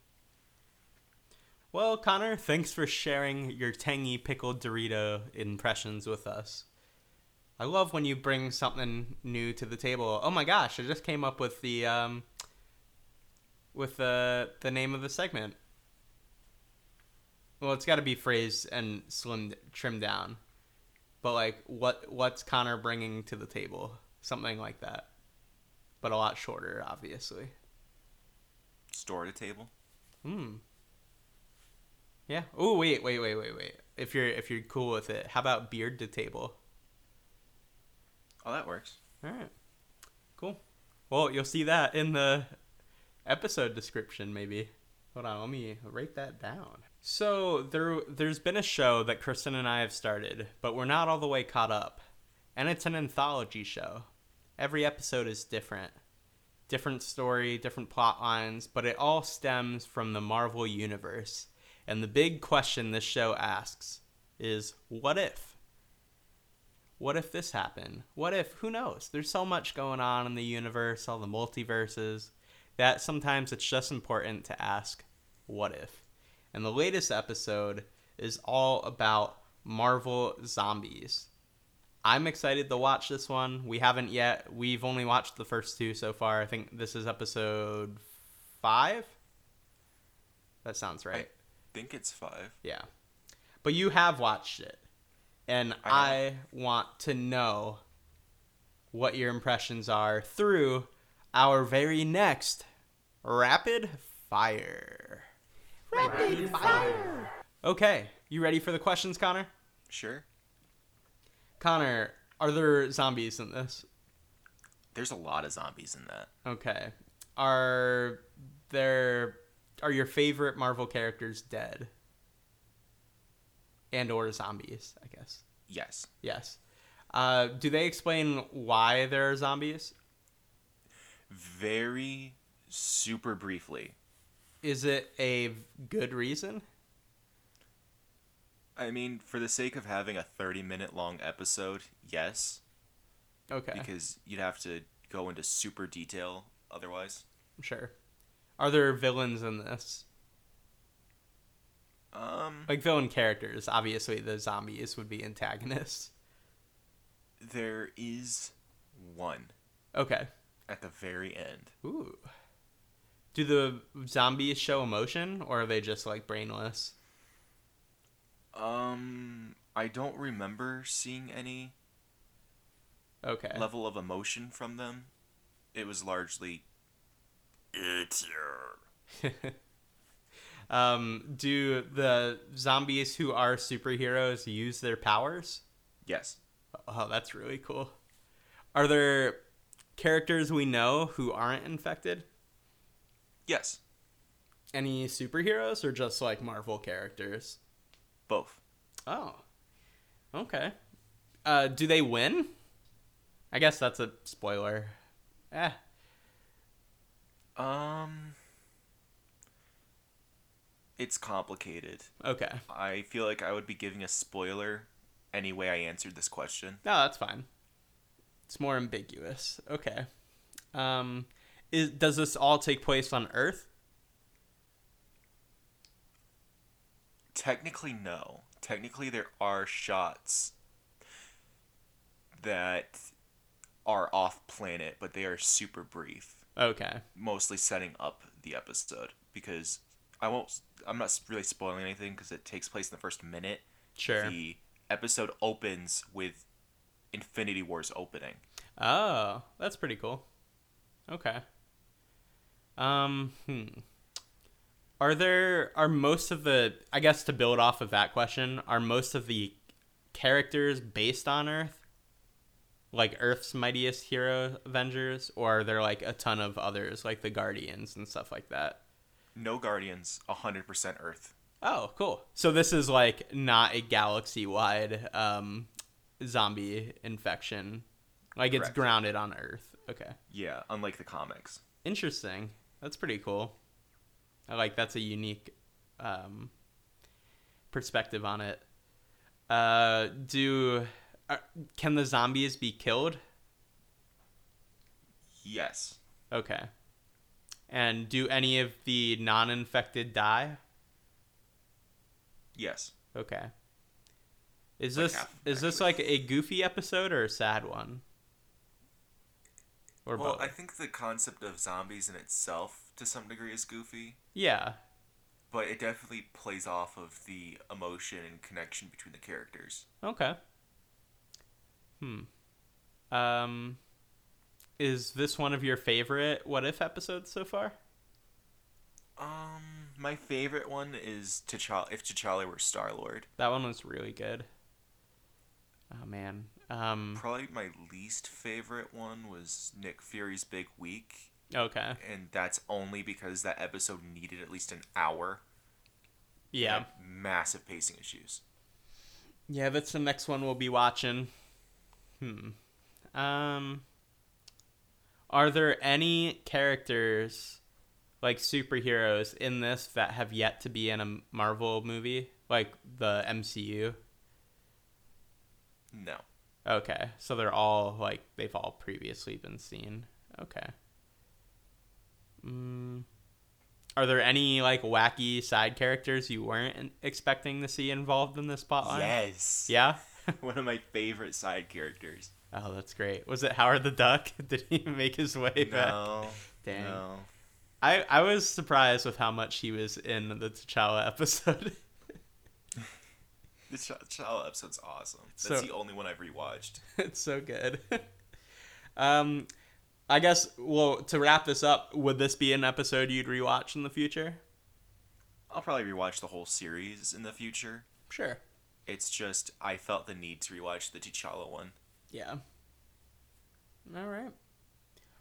Well, Connor, thanks for sharing your tangy pickled Dorito impressions with us. I love when you bring something new to the table. Oh my gosh, I just came up with the um with the the name of the segment. Well, it's got to be phrased and slimmed trimmed down. But like what what's Connor bringing to the table? Something like that. But a lot shorter, obviously. store to table. Hmm. Yeah. Oh wait, wait, wait, wait, wait. If you're if you're cool with it, how about beard to table? Oh, that works. All right. Cool. Well, you'll see that in the episode description, maybe. Hold on, let me write that down. So there, there's been a show that Kristen and I have started, but we're not all the way caught up, and it's an anthology show. Every episode is different, different story, different plot lines, but it all stems from the Marvel universe. And the big question this show asks is, what if? what if this happened? What if, who knows? There's so much going on in the universe, all the multiverses, that sometimes it's just important to ask, what if? And the latest episode is all about Marvel zombies. I'm excited to watch this one. We haven't yet. We've only watched the first two so far. I think this is episode five. That sounds right. I think it's five. Yeah. But you have watched it. And I I, want to know what your impressions are through our very next rapid fire. Rapid fire. Okay, you ready for the questions, Connor? Sure. Connor, are there zombies in this? There's a lot of zombies in that. Okay. Are there are your favorite Marvel characters dead? And or zombies, I guess. Yes. Yes. Uh, do they explain why there are zombies? Very super briefly. Is it a good reason? I mean, for the sake of having a 30 minute long episode, yes, Okay, because you'd have to go into super detail otherwise. sure. Are there villains in this? Um, Like villain characters. Obviously, the zombies would be antagonists. there is one Okay. at the very end. Ooh. Do the zombies show emotion, or are they just like brainless? Um, I don't remember seeing any Okay. level of emotion from them. It was largely it's your um, do the zombies who are superheroes use their powers? yes. Oh, that's really cool. Are there characters we know who aren't infected? Yes, Any superheroes or just like Marvel characters? Both. Oh. Okay. Uh, do they win? I guess that's a spoiler. Eh. Um, it's complicated. Okay. I feel like I would be giving a spoiler any way I answered this question. No, that's fine. It's more ambiguous. Okay. Um, is does this all take place on Earth? Technically, no. Technically, there are shots that are off planet, but they are super brief. Okay. Mostly setting up the episode because I won't. I'm not really spoiling anything because it takes place in the first minute. Sure. The episode opens with Infinity War's opening. Oh, that's pretty cool. Okay. Um, hmm. Are there are most of the I guess to build off of that question, are most of the characters based on Earth? Like Earth's mightiest hero Avengers or are there like a ton of others like the Guardians and stuff like that? No Guardians, 100% Earth. Oh, cool. So this is like not a galaxy-wide um zombie infection. Like it's grounded on Earth. Okay. Yeah, unlike the comics. Interesting. That's pretty cool. I like that's a unique um, perspective on it. Uh, do uh, can the zombies be killed? Yes. Okay. And do any of the non-infected die? Yes. Okay. Is Like this half, is this like a goofy episode or a sad one? Or Well, both? I think the concept of zombies in itself, to some degree, is goofy, yeah. but it definitely plays off of the emotion and connection between the characters. Okay. Hmm. Um, is this one of your favorite What If episodes so far? Um, my favorite one is T'Challa. If T'Challa were Star Lord, That one was really good. Oh man. Um. probably my least favorite one was Nick Fury's Big Week, Okay. and that's only because that episode needed at least an hour. Yeah. massive pacing issues. Yeah, that's the next one we'll be watching. Hmm. Um. Are there any characters, like superheroes, in this that have yet to be in a Marvel movie, like the MCU? No. Okay, so they're all like they've all previously been seen. Okay. Mm. Are there any like wacky side characters you weren't expecting to see involved in this spotlight? Yes. Yeah. One of my favorite side characters. Oh, that's great. Was it Howard the Duck? Did he make his way back? No. Dang. No. I I was surprised with how much he was in the T'Challa episode. The Ch- T'Challa episode's awesome. That's So- the only one I've rewatched. it's so good. um, I guess. Well, to wrap this up, would this be an episode you'd rewatch in the future? I'll probably rewatch the whole series in the future. Sure. It's just I felt the need to rewatch the T'Challa one. Yeah. All right.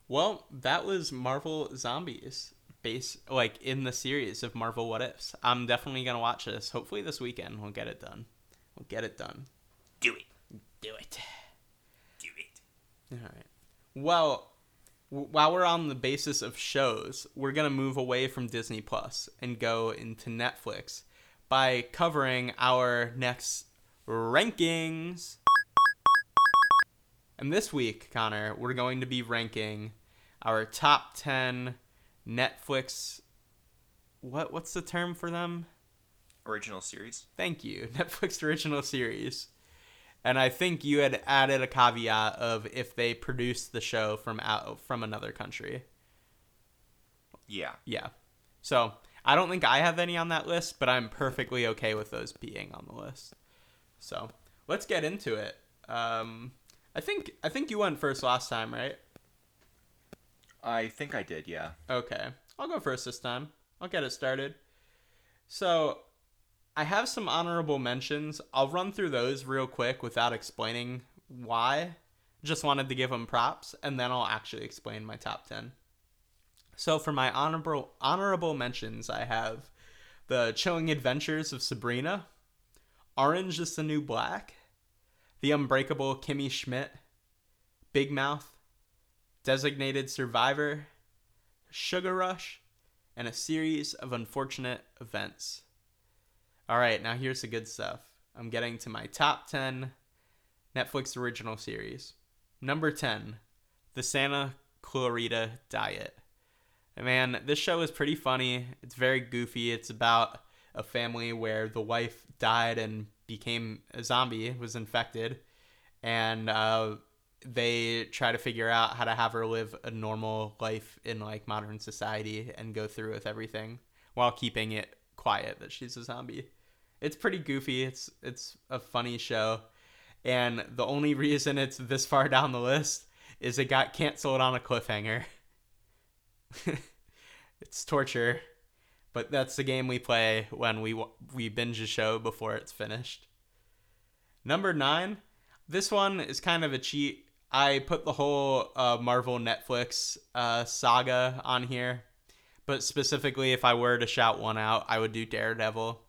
Well, that was Marvel Zombies, base like in the series of Marvel What Ifs. I'm definitely gonna watch this. Hopefully this weekend we'll get it done. We'll get it done. Do it. Do it. Do it. All right. Well, while we're on the basis of shows, we're gonna move away from Disney Plus and go into Netflix by covering our next rankings. And this week, Connor, we're going to be ranking our top ten Netflix. What what's the term for them? Original series. Thank you. Netflix original series. And I think you had added a caveat of if they produced the show from out from another country. Yeah. Yeah. So I don't think I have any on that list, but I'm perfectly okay with those being on the list. So let's get into it. Um, I think I think you went first last time, right? I think I did, yeah. Okay. I'll go first this time. I'll get it started. So, I have some honorable mentions. I'll run through those real quick without explaining why, Just wanted to give them props, and then I'll actually explain my top 10. So for my honorable honorable mentions, I have The Chilling Adventures of Sabrina, Orange is the New Black, The Unbreakable Kimmy Schmidt, Big Mouth, Designated Survivor, Sugar Rush, and a series of unfortunate events. All right, now here's the good stuff. I'm getting to my top 10 Netflix original series. Number 10, The Santa Clarita Diet. Man, this show is pretty funny. It's very goofy. It's about a family where the wife died and became a zombie, was infected, and uh, they try to figure out how to have her live a normal life in like modern society and go through with everything while keeping it quiet that she's a zombie. It's pretty goofy. It's it's a funny show. And the only reason it's this far down the list is it got canceled on a cliffhanger. it's torture, but that's the game we play when we we binge a show before it's finished. Number 9, this one is kind of a cheat. I put the whole uh, Marvel Netflix uh, saga on here, but specifically, if I were to shout one out, I would do Daredevil.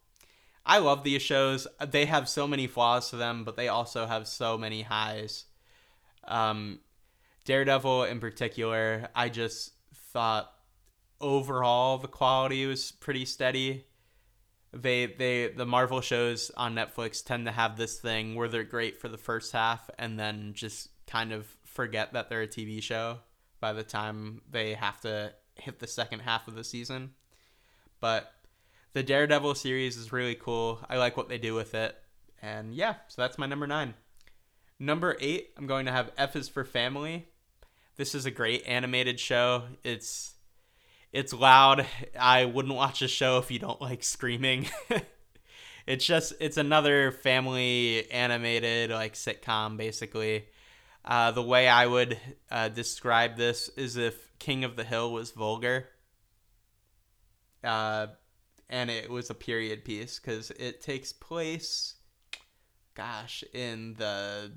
I love these shows. They have so many flaws to them, but they also have so many highs. Um, Daredevil, in particular, I just thought overall the quality was pretty steady. They they the Marvel shows on Netflix tend to have this thing where they're great for the first half and then just kind of forget that they're a TV show by the time they have to hit the second half of the season. But the Daredevil series is really cool. I like what they do with it. And yeah, so that's my number nine. Number eight, I'm going to have F is for Family. This is a great animated show. It's it's loud. I wouldn't watch a show if you don't like screaming. it's just it's another family animated like sitcom basically. Uh, the way I would uh, describe this is if King of the Hill was vulgar. Uh, and it was a period piece because it takes place, gosh, in the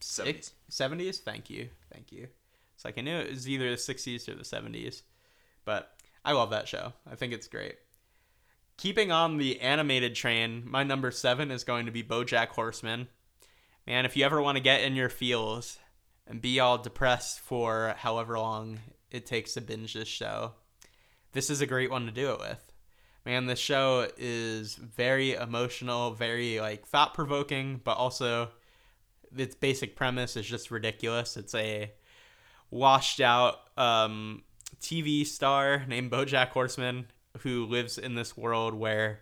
70s. 70s. Thank you, thank you. It's like I knew it was either the 60s or the 70s, but I love that show. I think it's great. Keeping on the animated train, my number seven is going to be BoJack Horseman. Man, if you ever want to get in your feels and be all depressed for however long it takes to binge this show, this is a great one to do it with man, this show is very emotional, very like thought provoking, but also its basic premise is just ridiculous. It's a washed out um, TV star named BoJack Horseman who lives in this world where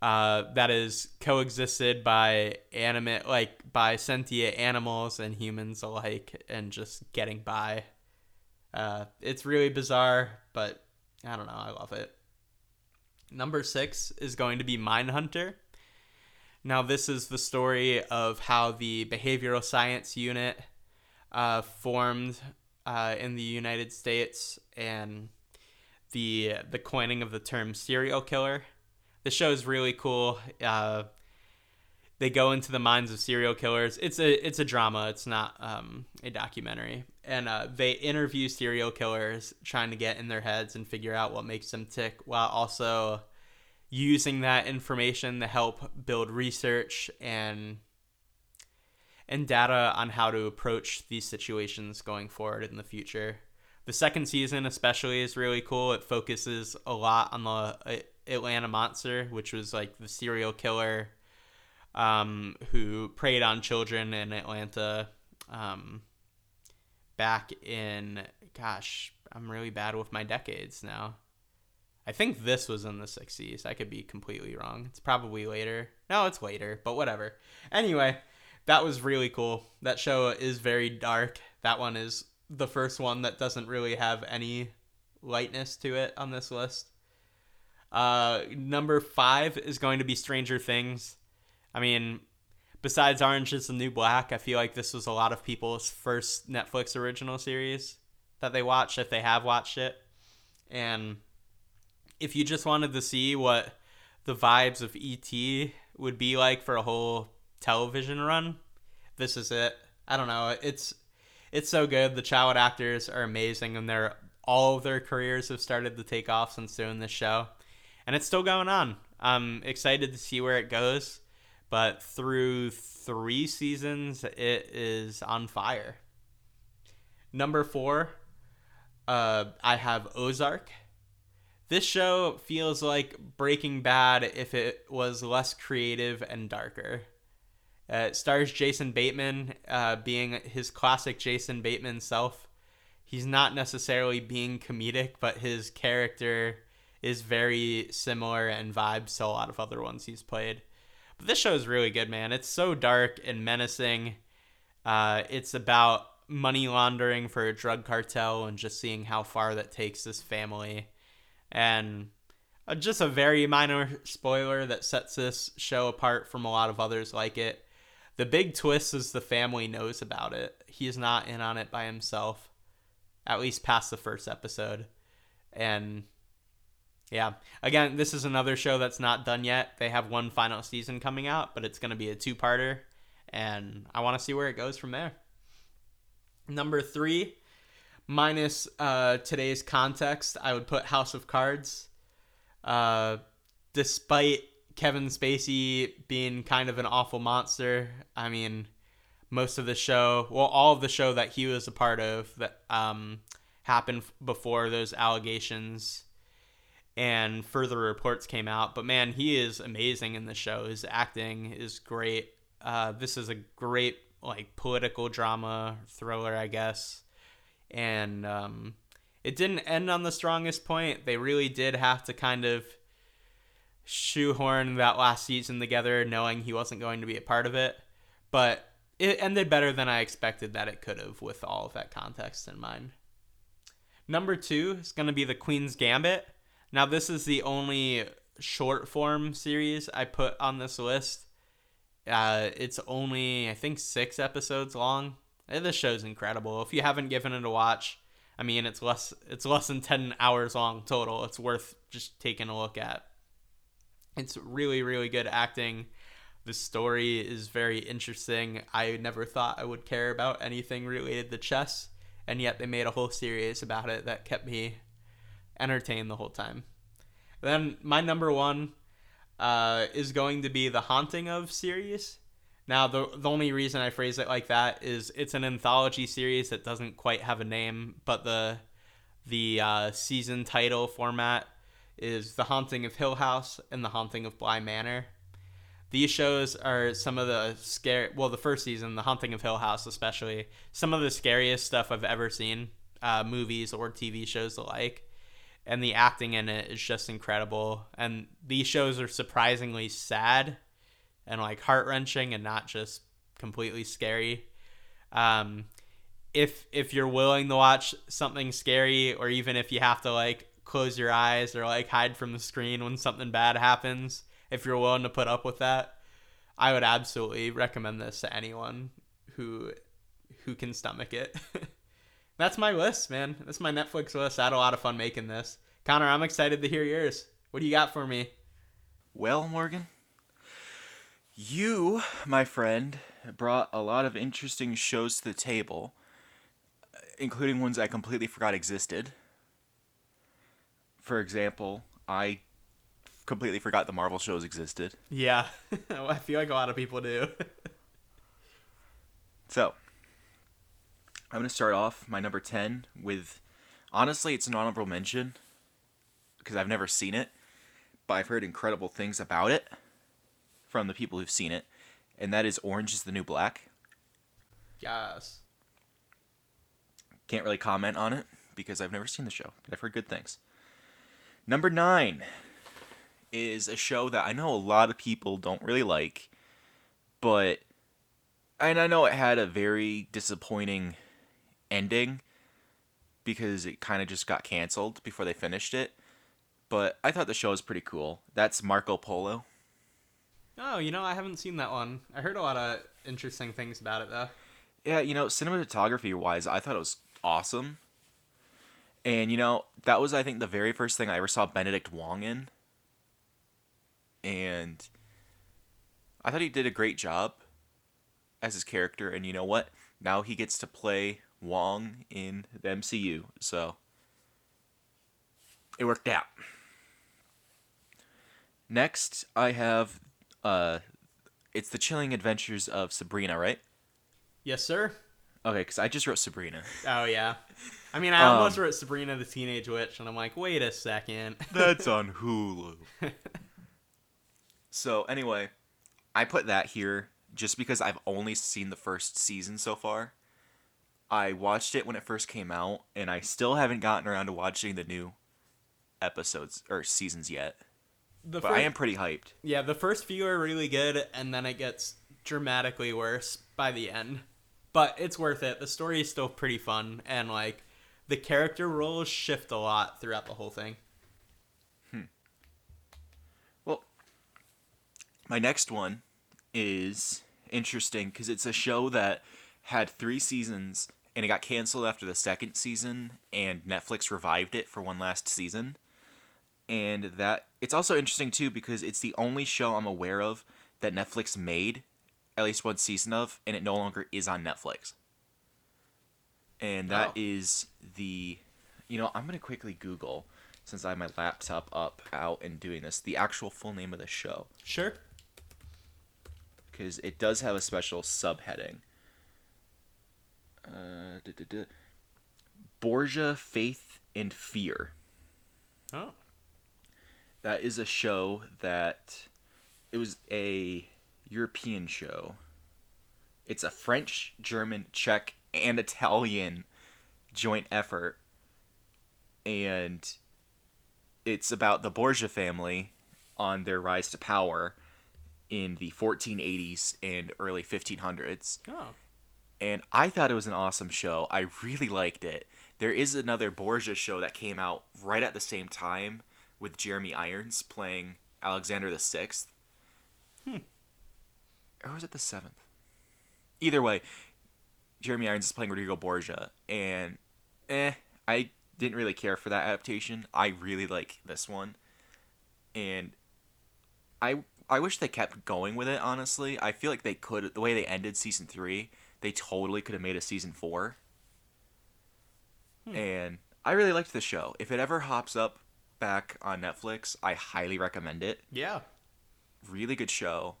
uh, that is coexisted by animate like by sentient animals and humans alike, and just getting by. Uh, it's really bizarre, but I don't know. I love it. Number six is going to be Mindhunter. Now, this is the story of how the behavioral science unit uh, formed uh, in the United States and the the coining of the term serial killer. The show is really cool. Uh, they go into the minds of serial killers. It's a it's a drama. It's not um, a documentary. And uh, they interview serial killers, trying to get in their heads and figure out what makes them tick, while also using that information to help build research and and data on how to approach these situations going forward in the future. The second season, especially, is really cool. It focuses a lot on the uh, Atlanta Monster, which was like the serial killer um, who preyed on children in Atlanta um, back in, gosh, I'm really bad with my decades now. I think this was in the 60s. I could be completely wrong. It's probably later. No, it's later, but whatever. Anyway, that was really cool. That show is very dark. That one is the first one that doesn't really have any lightness to it on this list. Uh, number five is going to be Stranger Things. I mean, besides Orange is the New Black, I feel like this was a lot of people's first Netflix original series that they watched if they have watched it. And if you just wanted to see what the vibes of ET would be like for a whole television run, this is it. I don't know. It's it's so good. The child actors are amazing, and they're all of their careers have started to take off since doing this show, and it's still going on. I'm excited to see where it goes, but through three seasons, it is on fire. Number four, uh, I have Ozark. This show feels like Breaking Bad if it was less creative and darker. Uh, it stars Jason Bateman uh, being his classic Jason Bateman self. He's not necessarily being comedic, but his character is very similar and vibes to a lot of other ones he's played. But this show is really good, man. It's so dark and menacing. Uh, it's about money laundering for a drug cartel and just seeing how far that takes this family. And uh, just a very minor spoiler that sets this show apart from a lot of others like it. The big twist is the family knows about it. He's not in on it by himself, at least past the first episode. And yeah, again, this is another show that's not done yet. They have one final season coming out, but it's going to be a two parter. And I want to see where it goes from there. Number three, minus uh, today's context, I would put House of Cards. Uh, despite Kevin Spacey being kind of an awful monster. I mean, most of the show, well, all of the show that he was a part of that um, happened before those allegations and further reports came out. But man, he is amazing in the show. His acting is great. Uh, this is a great like political drama thriller, I guess. And um, it didn't end on the strongest point. They really did have to kind of shoehorn that last season together knowing he wasn't going to be a part of it. But it ended better than I expected that it could have with all of that context in mind. Number two is going to be The Queen's Gambit. Now, this is the only short form series I put on this list. Uh, it's only, I think, six episodes long. And this show's incredible. If you haven't given it a watch, I mean, it's less it's less than ten hours long total. It's worth just taking a look at. It's really, really good acting. The story is very interesting. I never thought I would care about anything related to chess, and yet they made a whole series about it that kept me entertained the whole time. Then my number one uh, is going to be the Haunting of series. Now, the, the only reason I phrase it like that is it's an anthology series that doesn't quite have a name, but the the uh, season title format is The Haunting of Hill House and The Haunting of Bly Manor. These shows are some of the scary. Well, the first season, The Haunting of Hill House, especially some of the scariest stuff I've ever seen, uh, movies or TV shows alike. And the acting in it is just incredible. And these shows are surprisingly sad and like heart wrenching and not just completely scary. Um, if if you're willing to watch something scary, or even if you have to like close your eyes or like hide from the screen when something bad happens, if you're willing to put up with that, I would absolutely recommend this to anyone who who can stomach it. That's my list, man. That's my Netflix list. I had a lot of fun making this. Connor, I'm excited to hear yours. What do you got for me? Well, Morgan, you, my friend, brought a lot of interesting shows to the table, including ones I completely forgot existed. For example, I completely forgot the Marvel shows existed. Yeah, I feel like a lot of people do. So, I'm going to start off my number 10 with honestly, it's an honorable mention because I've never seen it, but I've heard incredible things about it from the people who've seen it, and that is Orange is the New Black. yes. Can't really comment on it because I've never seen the show, but I've heard good things. Number 9 is a show that I know a lot of people don't really like, but and I know it had a very disappointing ending because it kind of just got canceled before they finished it. But I thought the show was pretty cool. That's Marco Polo. Oh, you know, I haven't seen that one. I heard a lot of interesting things about it though. Yeah, you know, cinematography wise, I thought it was awesome. And you know, that was I think the very first thing I ever saw Benedict Wong in. And I thought he did a great job as his character and you know what? now he gets to play Wong in the MCU. So it worked out. Next, I have uh it's the chilling adventures of Sabrina, right? Yes, sir. Okay, cuz I just wrote Sabrina. Oh yeah. I mean, I Um, almost wrote Sabrina the Teenage Witch, and I'm like, wait a second. That's on Hulu. so anyway, I put that here just because I've only seen the first season so far. I watched it when it first came out, and I still haven't gotten around to watching the new episodes or seasons yet. The But I am pretty hyped. Yeah, the first few are really good, and then it gets dramatically worse by the end. But it's worth it. The story is still pretty fun, and like the character roles shift a lot throughout the whole thing. Hmm. Well, my next one is interesting because it's a show that had three seasons and it got canceled after the second season, and Netflix revived it for one last season. And that it's also interesting too because it's the only show I'm aware of that Netflix made at least one season of, and it no longer is on Netflix. And that Oh. is the, you know, I'm gonna quickly Google since I have my laptop up out and doing this the actual full name of the show Sure. because it does have a special subheading. Uh, duh, duh, duh. Borgia, Faith, and Fear. Oh. That is a show that it was a European show. It's a French, German, Czech, and Italian joint effort. And it's about the Borgia family on their rise to power in the 1480s and early 1500s Oh. And I thought it was an awesome show. I really liked it. There is another Borgia show that came out right at the same time with Jeremy Irons playing Alexander the Sixth. Hmm. Or was it the seventh? Either way, Jeremy Irons is playing Rodrigo Borgia, and eh, I didn't really care for that adaptation. I really like this one, and I I wish they kept going with it. Honestly, I feel like they could. The way they ended season three, they totally could have made a season four. Hmm. And I really liked the show. If it ever hops up back on Netflix, I highly recommend it. Yeah. Really good show.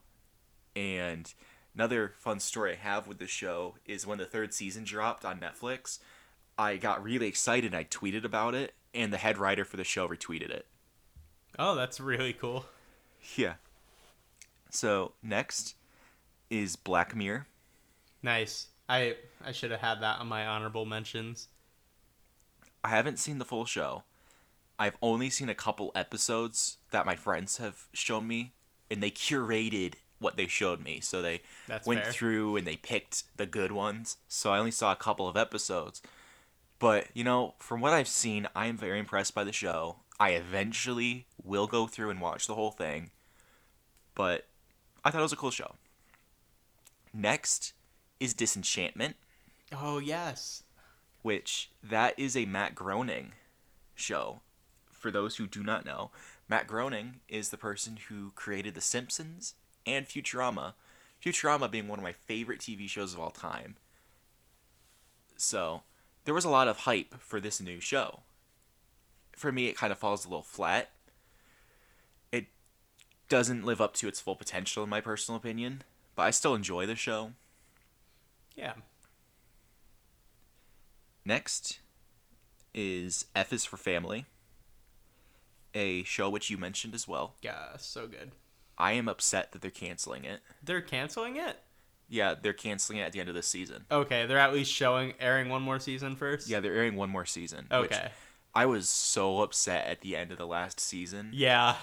And another fun story I have with the show is when the third season dropped on Netflix, I got really excited. I tweeted about it, and the head writer for the show retweeted it. Oh, that's really cool. Yeah. So next is Black Mirror. Nice. I I should have had that on my honorable mentions. I haven't seen the full show. I've only seen a couple episodes that my friends have shown me, and they curated what they showed me. So they That's went fair. through and they picked the good ones. So I only saw a couple of episodes. But, you know, from what I've seen, I am very impressed by the show. I eventually will go through and watch the whole thing. But I thought it was a cool show. Next is Disenchantment Oh yes. which that is a Matt Groening show. For those who do not know, Matt Groening is the person who created The Simpsons and Futurama. Futurama being one of my favorite TV shows of all time. So, there was a lot of hype for this new show. For me, it kind of falls a little flat. It doesn't live up to its full potential, in my personal opinion, but I still enjoy the show. Yeah. Next is F is for Family, a show which you mentioned as well. Yeah, so good. I am upset that they're canceling it. They're canceling it? Yeah, they're canceling it at the end of this season. Okay, they're at least showing airing one more season first. Yeah, they're airing one more season. Okay. I was so upset at the end of the last season Yeah.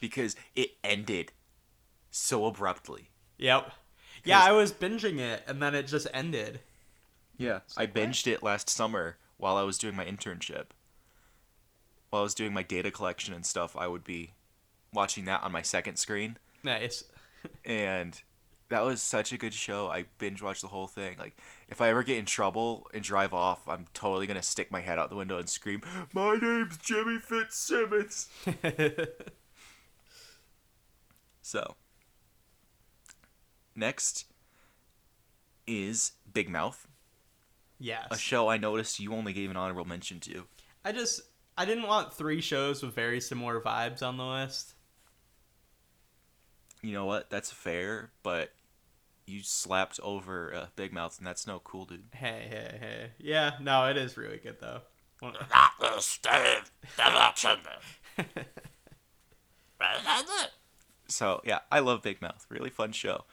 because it ended so abruptly. Yep. Yeah, I was binging it and then it just ended. Yeah, I binged it last summer while I was doing my internship. While I was doing my data collection and stuff, I would be watching that on my second screen. Nice. and that was such a good show. I binge watched the whole thing. Like, if I ever get in trouble and drive off, I'm totally gonna stick my head out the window and scream, "My name's Jimmy Fitzsimmons." so, next is Big Mouth. Yes. a show I noticed you only gave an honorable mention to. I just I didn't want three shows with very similar vibes on the list. You know what? That's fair, but you slapped over uh, Big Mouth, and that's no cool, dude. Hey, hey, hey. Yeah, no, it is really good though. One- So yeah, I love Big Mouth. Really fun show.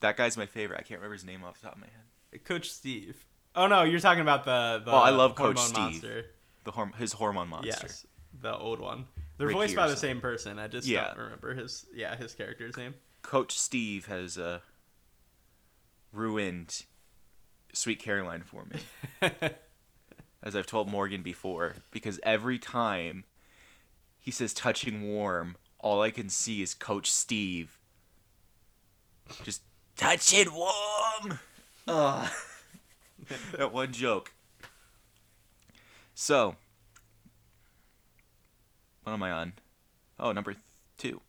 That guy's my favorite. I can't remember his name off the top of my head. Coach Steve. Oh no, you're talking about the the Oh, I love Coach Steve. Monster. The horm- his hormone monster. Yes, the old one. They're Ricky voiced by the same person. I just Yeah. don't remember his yeah his character's name. Coach Steve has uh, ruined Sweet Caroline for me, as I've told Morgan before, because every time he says touching warm, all I can see is Coach Steve just touching warm. Ugh. that one joke. So, what am I on? Oh, number th- two.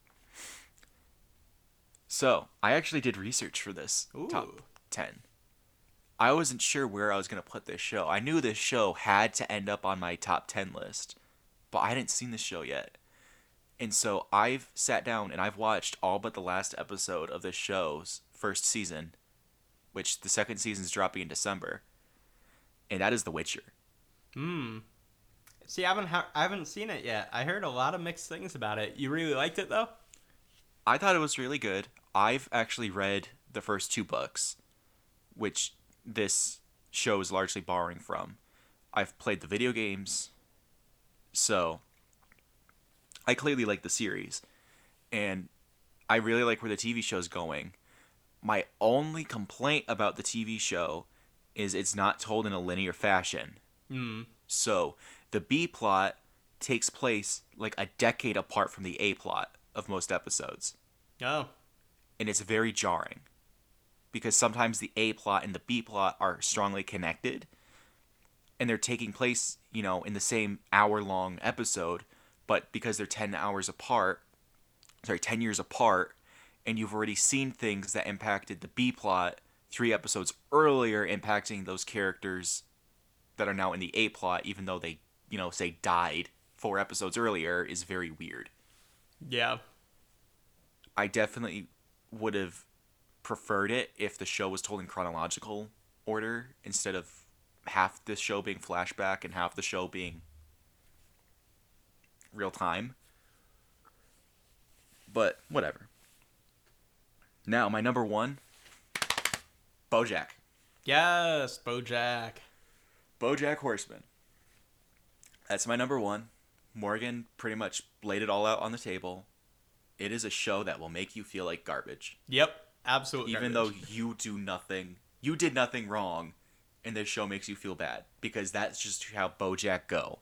So, I actually did research for this top 10. I wasn't sure where I was going to put this show. I knew this show had to end up on my top 10 list, but I hadn't seen this show yet. And so I've sat down and I've watched all but the last episode of this show's first season, which the second season's dropping in December. And that is The Witcher. Hmm. See, I haven't ha- I haven't seen it yet. I heard a lot of mixed things about it. You really liked it though? I thought it was really good. I've actually read the first two books, which this show is largely borrowing from. I've played the video games, so I clearly like the series, and I really like where the TV show's going. My only complaint about the TV show is it's not told in a linear fashion. Hmm. So the B plot takes place like a decade apart from the A plot of most episodes Oh. and it's very jarring because sometimes the A plot and the B plot are strongly connected and they're taking place, you know, in the same hour long episode, but because they're 10 hours apart, sorry, 10 years apart, and you've already seen things that impacted the B plot three episodes earlier, impacting those characters that are now in the A plot, even though they, you know, say died four episodes earlier, is very weird. Yeah. I definitely would have preferred it if the show was told in chronological order instead of half the show being flashback and half the show being real time. But whatever. Now, my number one Bojack. Yes, BoJack. Bojack Horseman. That's my number one. Morgan pretty much laid it all out on the table. It is a show that will make you feel like garbage. Yep. Absolutely. even though you do nothing you did nothing wrong and this show makes you feel bad because that's just how bojack go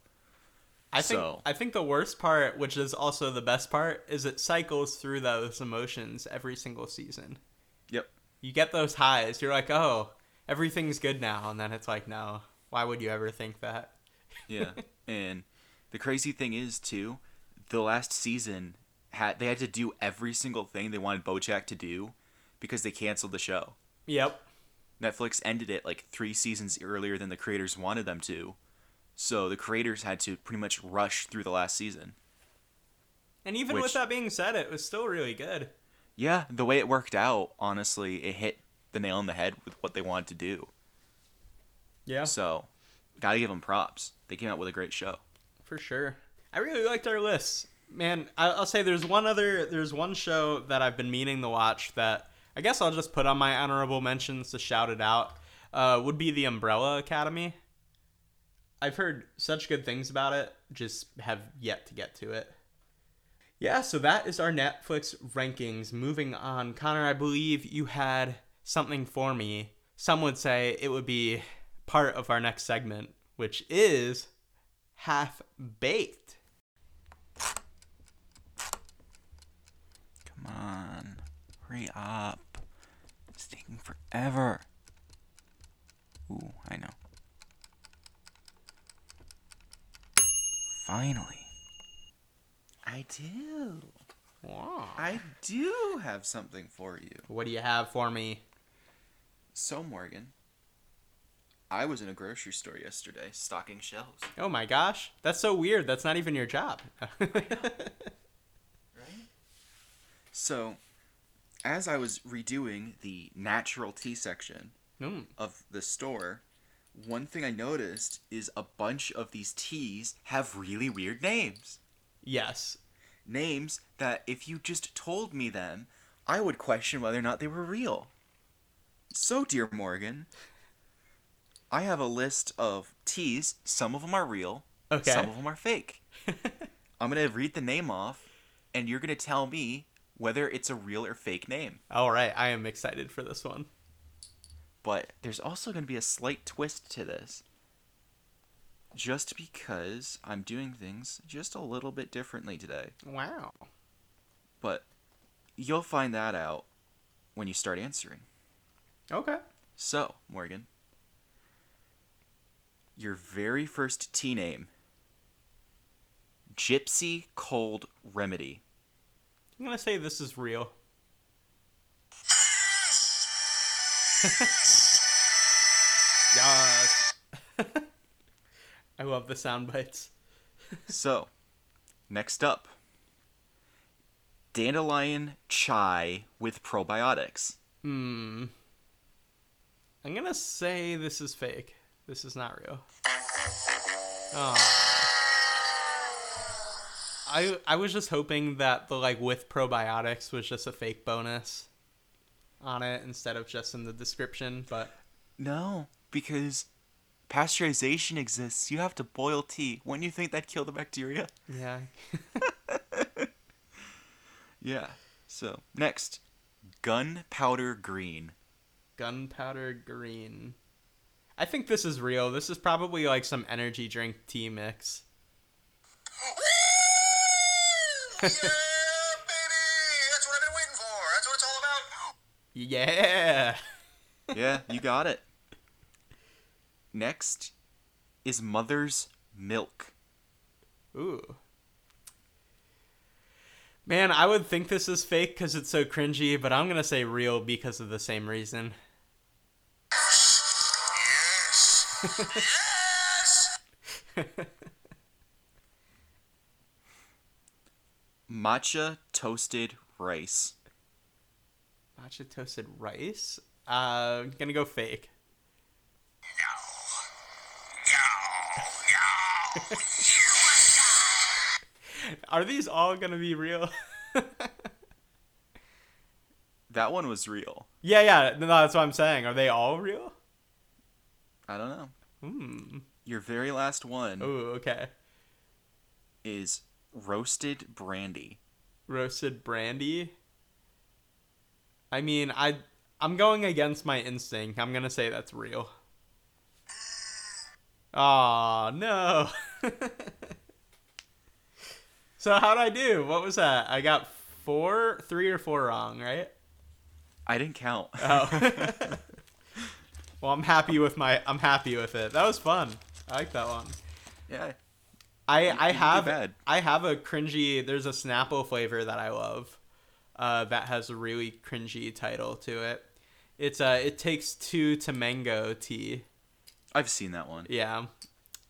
I think so- I think the worst part, which is also the best part, is it cycles through those emotions every single season. yep You get those highs. You're like, oh, everything's good now, and then it's like, no. Why would you ever think that? yeah and the crazy thing is too the last season had they had to do every single thing they wanted bojack to do because they canceled the show Yep. netflix ended it like three seasons earlier than the creators wanted them to so the creators had to pretty much rush through the last season And even Which- with that being said, it was still really good. yeah the way it worked out honestly it hit the nail on the head with what they wanted to do Yeah. So, gotta give them props. They came out with a great show. For sure. I really liked our list. Man, I- I'll say there's one other, there's one show that I've been meaning to watch that I guess I'll just put on my honorable mentions to shout it out. Uh, would be The Umbrella Academy. I've heard such good things about it, just have yet to get to it. Yeah, so that is our Netflix rankings. Moving on, Connor, I believe you had something for me. Some would say it would be part of our next segment, which is half baked. Come on. Hurry up. It's taking forever. Ooh, I know. Finally. I do. Wow. I do have something for you. What do you have for me? So, Morgan, I was in a grocery store yesterday stocking shelves. Oh my gosh, that's so weird. That's not even your job. Right? So, as I was redoing the natural tea section Mm. of the store, one thing I noticed is a bunch of these teas have really weird names. yes. Names that if you just told me them, I would question whether or not they were real. So, dear Morgan, I have a list of teas. Some of them are real, Okay. some of them are fake. I'm going to read the name off, and you're going to tell me whether it's a real or fake name. All right, I am excited for this one. But there's also going to be a slight twist to this. Just because I'm doing things just a little bit differently today. Wow. But you'll find that out when you start answering. Okay. So, Morgan, your very first tea name Gypsy Cold Remedy. I'm gonna say this is real. Yes. I love the sound bites. so, next up Dandelion Chai with probiotics. Hmm. I'm gonna say this is fake. This is not real. Oh. I I was just hoping that the like with probiotics was just a fake bonus on it instead of just in the description, but No, because pasteurization exists. You have to boil tea. Wouldn't you think that'd kill the bacteria? yeah. Yeah. So, next Gunpowder Green. Gunpowder green. I think this is real. This is probably like some energy drink tea mix. Yeah. yeah, you got it. Next is Mother's Milk. Ooh. Man, I would think this is fake because it's so cringy, but I'm gonna say real because of the same reason. Yes! yes! Matcha Toasted Rice. Matcha toasted rice. Uh, gonna go fake. Are these all gonna be real? That one was real. yeah, yeah. No, that's what I'm saying. Are they all real? I don't know. Hmm. Your very last one Ooh, okay. is Roasted Brandy. Roasted brandy. I mean, I I'm going against my instinct. I'm gonna say that's real. Aw, no. so how'd I do? What was that? I got four, three or four wrong, right? I didn't count. Oh. well, I'm happy with my. I'm happy with it. That was fun. I like that one. yeah. I I have. I have a cringy. There's a Snapple flavor that I love. Uh, that has a really cringy title to it. It's uh, it takes two to mango tea. I've seen that one. Yeah,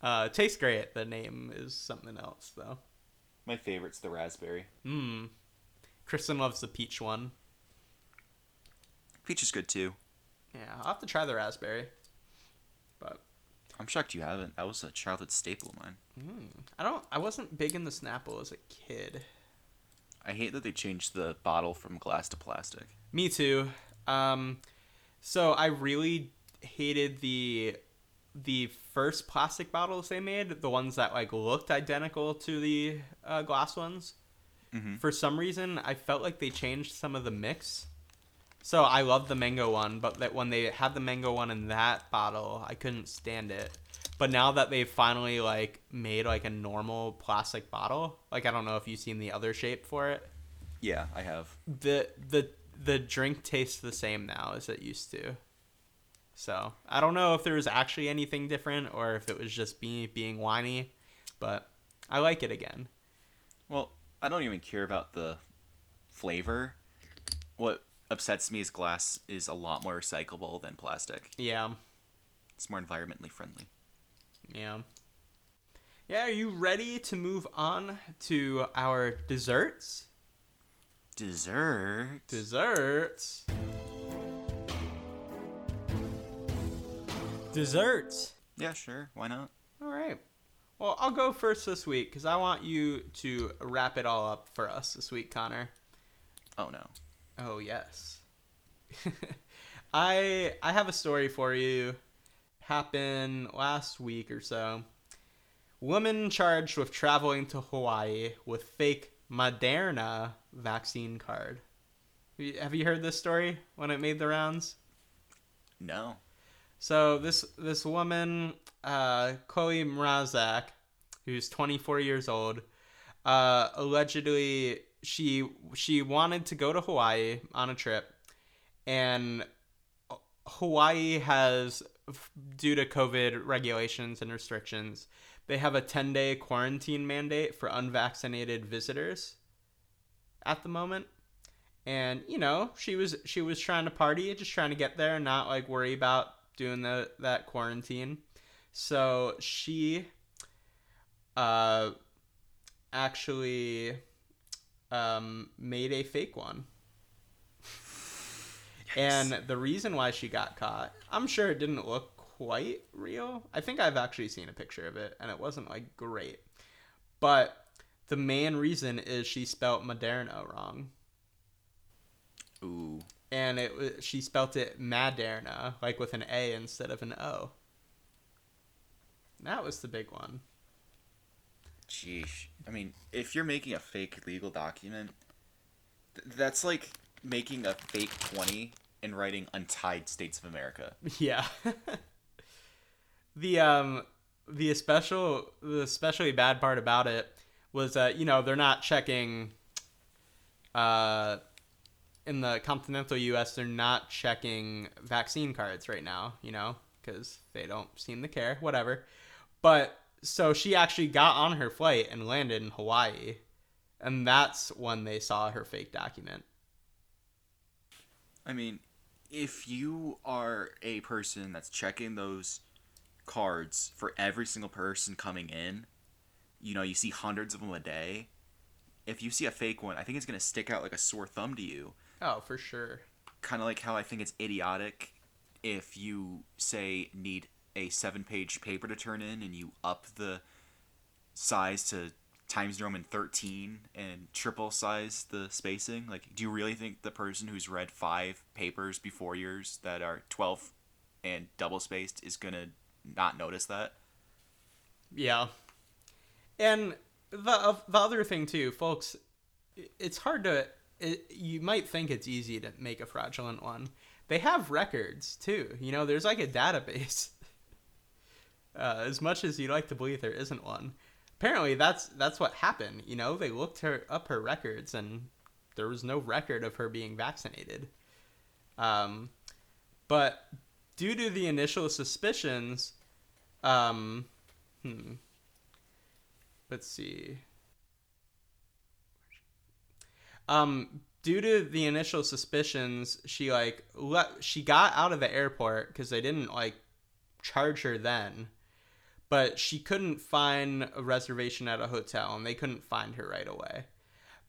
uh, tastes great. The name is something else though. My favorite's the raspberry. Hmm. Kristen loves the peach one. Peach is good too. Yeah, I'll have to try the raspberry. But I'm shocked you haven't. That was a childhood staple of mine. I don't. I wasn't big in the Snapple as a kid. I hate that they changed the bottle from glass to plastic. Me too. Um, so I really hated the the first plastic bottles they made, the ones that like looked identical to the uh, glass ones. Mhm. For some reason, I felt like they changed some of the mix. So I love the mango one, but that when they had the mango one in that bottle, I couldn't stand it. But now that they've finally like made like a normal plastic bottle, like I don't know if you've seen the other shape for it Yeah, I have. the the the drink tastes the same now as it used to. So I don't know if there was actually anything different or if it was just me being whiny, but I like it again. Well, I don't even care about the flavor. What upsets me is glass is a lot more recyclable than plastic. Yeah, It's more environmentally friendly. Yeah. Yeah, are you ready to move on to our desserts? Dessert. Desserts. Desserts. Yeah, sure. Why not? All right. Well, I'll go first this week because I want you to wrap it all up for us this week, Connor. Oh no. Oh yes. I I have a story for you. Happened last week or so. Woman charged with traveling to Hawaii with fake Moderna vaccine card. Have you heard this story when it made the rounds? No. So this this woman, uh, Chloe Mrozak, who's 24 years old, uh, allegedly she she wanted to go to Hawaii on a trip, and Hawaii has, due to COVID regulations and restrictions, they have a 10 day quarantine mandate for unvaccinated visitors at the moment. And you know she was she was trying to party just trying to get there and not like worry about doing the that quarantine. So she uh actually um made a fake one and the reason why she got caught i'm sure it didn't look quite real i think i've actually seen a picture of it and it wasn't like great but the main reason is she spelt moderna wrong Ooh. and it wa- she spelt it Maderna, like with an A instead of an O. That was the big one. Sheesh. I mean, if you're making a fake legal document, th- that's like making a fake 20 and writing Untied States of America. Yeah. the um the especial the especially bad part about it was that you know they're not checking uh in the continental US they're not checking vaccine cards right now, you know, cuz they don't seem to care, whatever. But so she actually got on her flight and landed in Hawaii. And that's when they saw her fake document. I mean, if you are a person that's checking those cards for every single person coming in, you know, you see hundreds of them a day. If you see a fake one, I think it's going to stick out like a sore thumb to you. Oh, for sure. Kind of like how I think it's idiotic if you say need a seven page paper to turn in and you up the size to Times Roman 13 and triple size the spacing. Like, do you really think the person who's read five papers before yours that are 12 and double spaced is going to not notice that? Yeah. And the uh, the other thing too, folks, it's hard to it, you might think it's easy to make a fraudulent one. They have records too. You know, there's like a database. Uh, as much as you'd like to believe there isn't one, apparently that's that's what happened. You know, they looked her up her records and there was no record of her being vaccinated. Um, but due to the initial suspicions, um, hmm, let's see. Um, due to the initial suspicions, she like she got out of the airport because they didn't like charge her then, but she couldn't find a reservation at a hotel and they couldn't find her right away.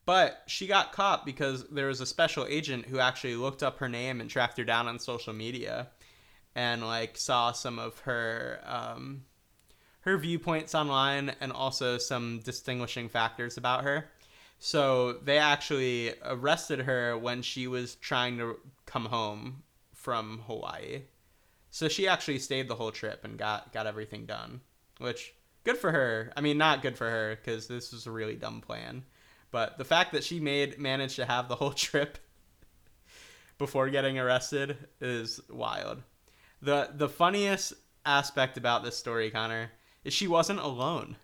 But she got caught because there was a special agent who actually looked up her name and tracked her down on social media and like saw some of her um, her viewpoints online and also some distinguishing factors about her. So they actually arrested her when she was trying to come home from Hawaii. So she actually stayed the whole trip and got got everything done, which good for her. I mean, not good for her because this was a really dumb plan. But the fact that she made managed to have the whole trip before getting arrested is wild. the The funniest aspect about this story, Connor, is she wasn't alone.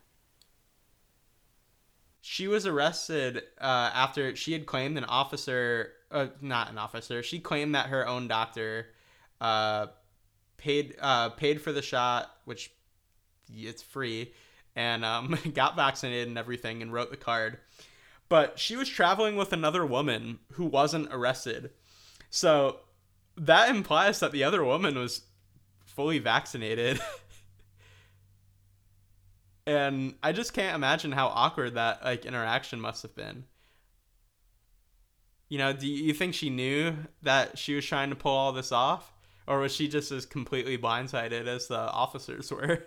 She was arrested uh, after she had claimed an officer, uh, not an officer. She claimed that her own doctor uh, paid uh, paid for the shot, which it's free, and um, got vaccinated and everything, and wrote the card. But she was traveling with another woman who wasn't arrested, so that implies that the other woman was fully vaccinated. and I just can't imagine how awkward that like interaction must have been. You know, do you think she knew that she was trying to pull all this off? Or was she just as completely blindsided as the officers were?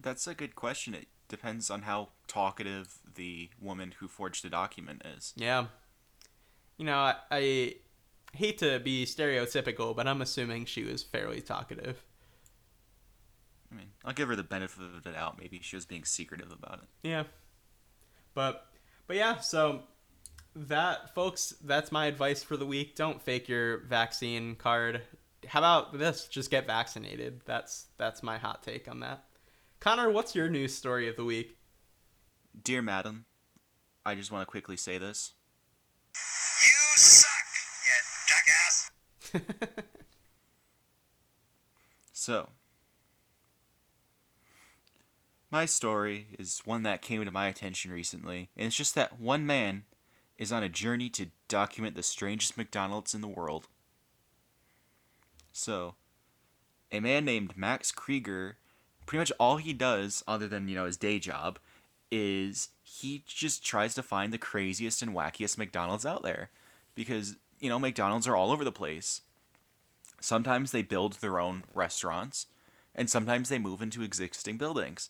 That's a good question. It depends on how talkative the woman who forged the document is. Yeah. You know, I, I hate to be stereotypical, but I'm assuming she was fairly talkative. I mean, I'll give her the benefit of the doubt. Maybe she was being secretive about it. Yeah. But but yeah, so that folks, that's my advice for the week. Don't fake your vaccine card. How about this? Just get vaccinated. That's that's my hot take on that. Connor, what's your news story of the week? Dear madam, I just want to quickly say this. You suck, you jackass. So, my story is one that came to my attention recently, and it's just that one man is on a journey to document the strangest McDonald's in the world. So, a man named Max Krieger, pretty much all he does, other than, you know, his day job, is he just tries to find the craziest and wackiest McDonald's out there. Because, you know, McDonald's are all over the place. Sometimes they build their own restaurants, and sometimes they move into existing buildings.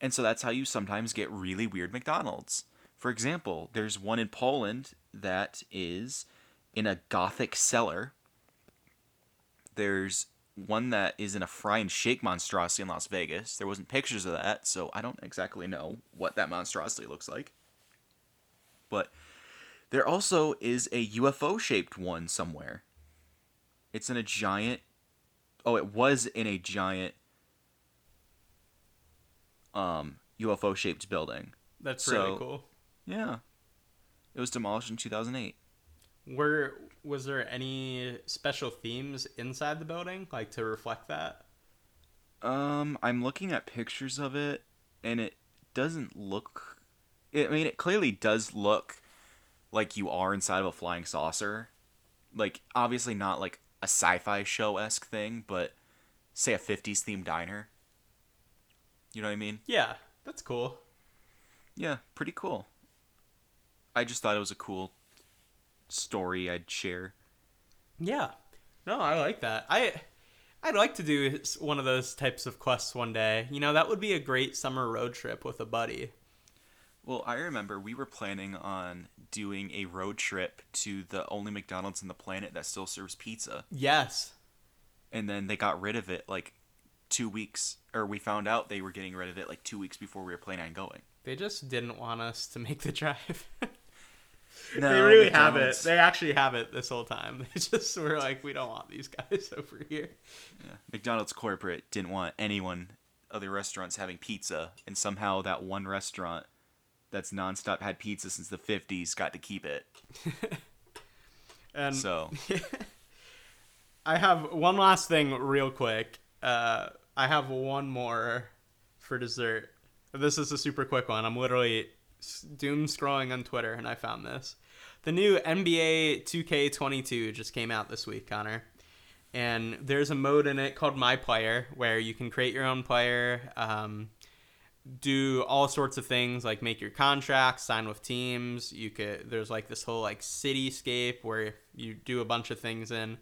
And so that's how you sometimes get really weird McDonald's. For example, there's one in Poland that is in a Gothic cellar. There's one that is in a fry and shake monstrosity in Las Vegas. There wasn't pictures of that, so I don't exactly know what that monstrosity looks like. But there also is a UFO shaped one somewhere. It's in a giant. Oh, it was in a giant um, UFO shaped building. That's So- really cool. Yeah. It was demolished in 2008. Were was there any special themes inside the building, like to reflect that? Um, I'm looking at pictures of it, and it doesn't look. I mean, it clearly does look like you are inside of a flying saucer. Like, obviously not like a sci-fi show esque thing, but say a 50s themed diner. You know what I mean? Yeah, that's cool. Yeah, pretty cool. I just thought it was a cool story I'd share. Yeah. No, I like that. I I'd like to do one of those types of quests one day. You know, that would be a great summer road trip with a buddy. Well, I remember we were planning on doing a road trip to the only McDonald's on the planet that still serves pizza. Yes. And then they got rid of it like two weeks, or we found out they were getting rid of it like two weeks before we were planning on going. They just didn't want us to make the drive. No, they really have it. They actually have it this whole time. They just were like, we don't want these guys over here. yeah, McDonald's corporate didn't want anyone, other restaurants having pizza, and somehow that one restaurant that's nonstop had pizza since the 50s got to keep it. And So, I have one last thing real quick. Uh, I have one more for dessert. This is a super quick one. I'm literally doom scrolling on Twitter and I found this. The new NBA 2K22 just came out this week, Connor. And there's a mode in it called My Player where you can create your own player, um, do all sorts of things like make your contracts, sign with teams. You could there's like this whole like cityscape where you do a bunch of things in.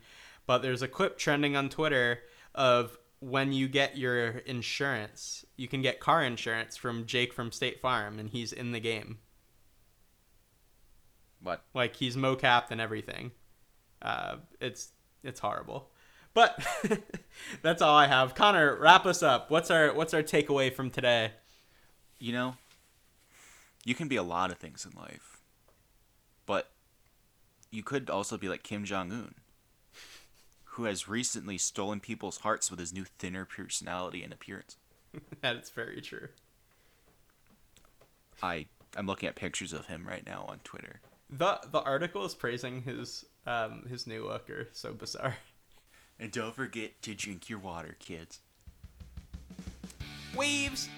But there's a clip trending on Twitter of when you get your insurance. You can get car insurance from Jake from State Farm and he's in the game. what? Like he's mocapped and everything. Uh, it's it's horrible. But that's all I have. Connor, wrap us up. What's our what's our takeaway from today? You know, you can be a lot of things in life, but you could also be like Kim Jong Un, who has recently stolen people's hearts with his new thinner personality and appearance. That's very true. I I'm looking at pictures of him right now on Twitter. The the article is praising his um his new look are so bizarre. And don't forget to drink your water, kids. Waves.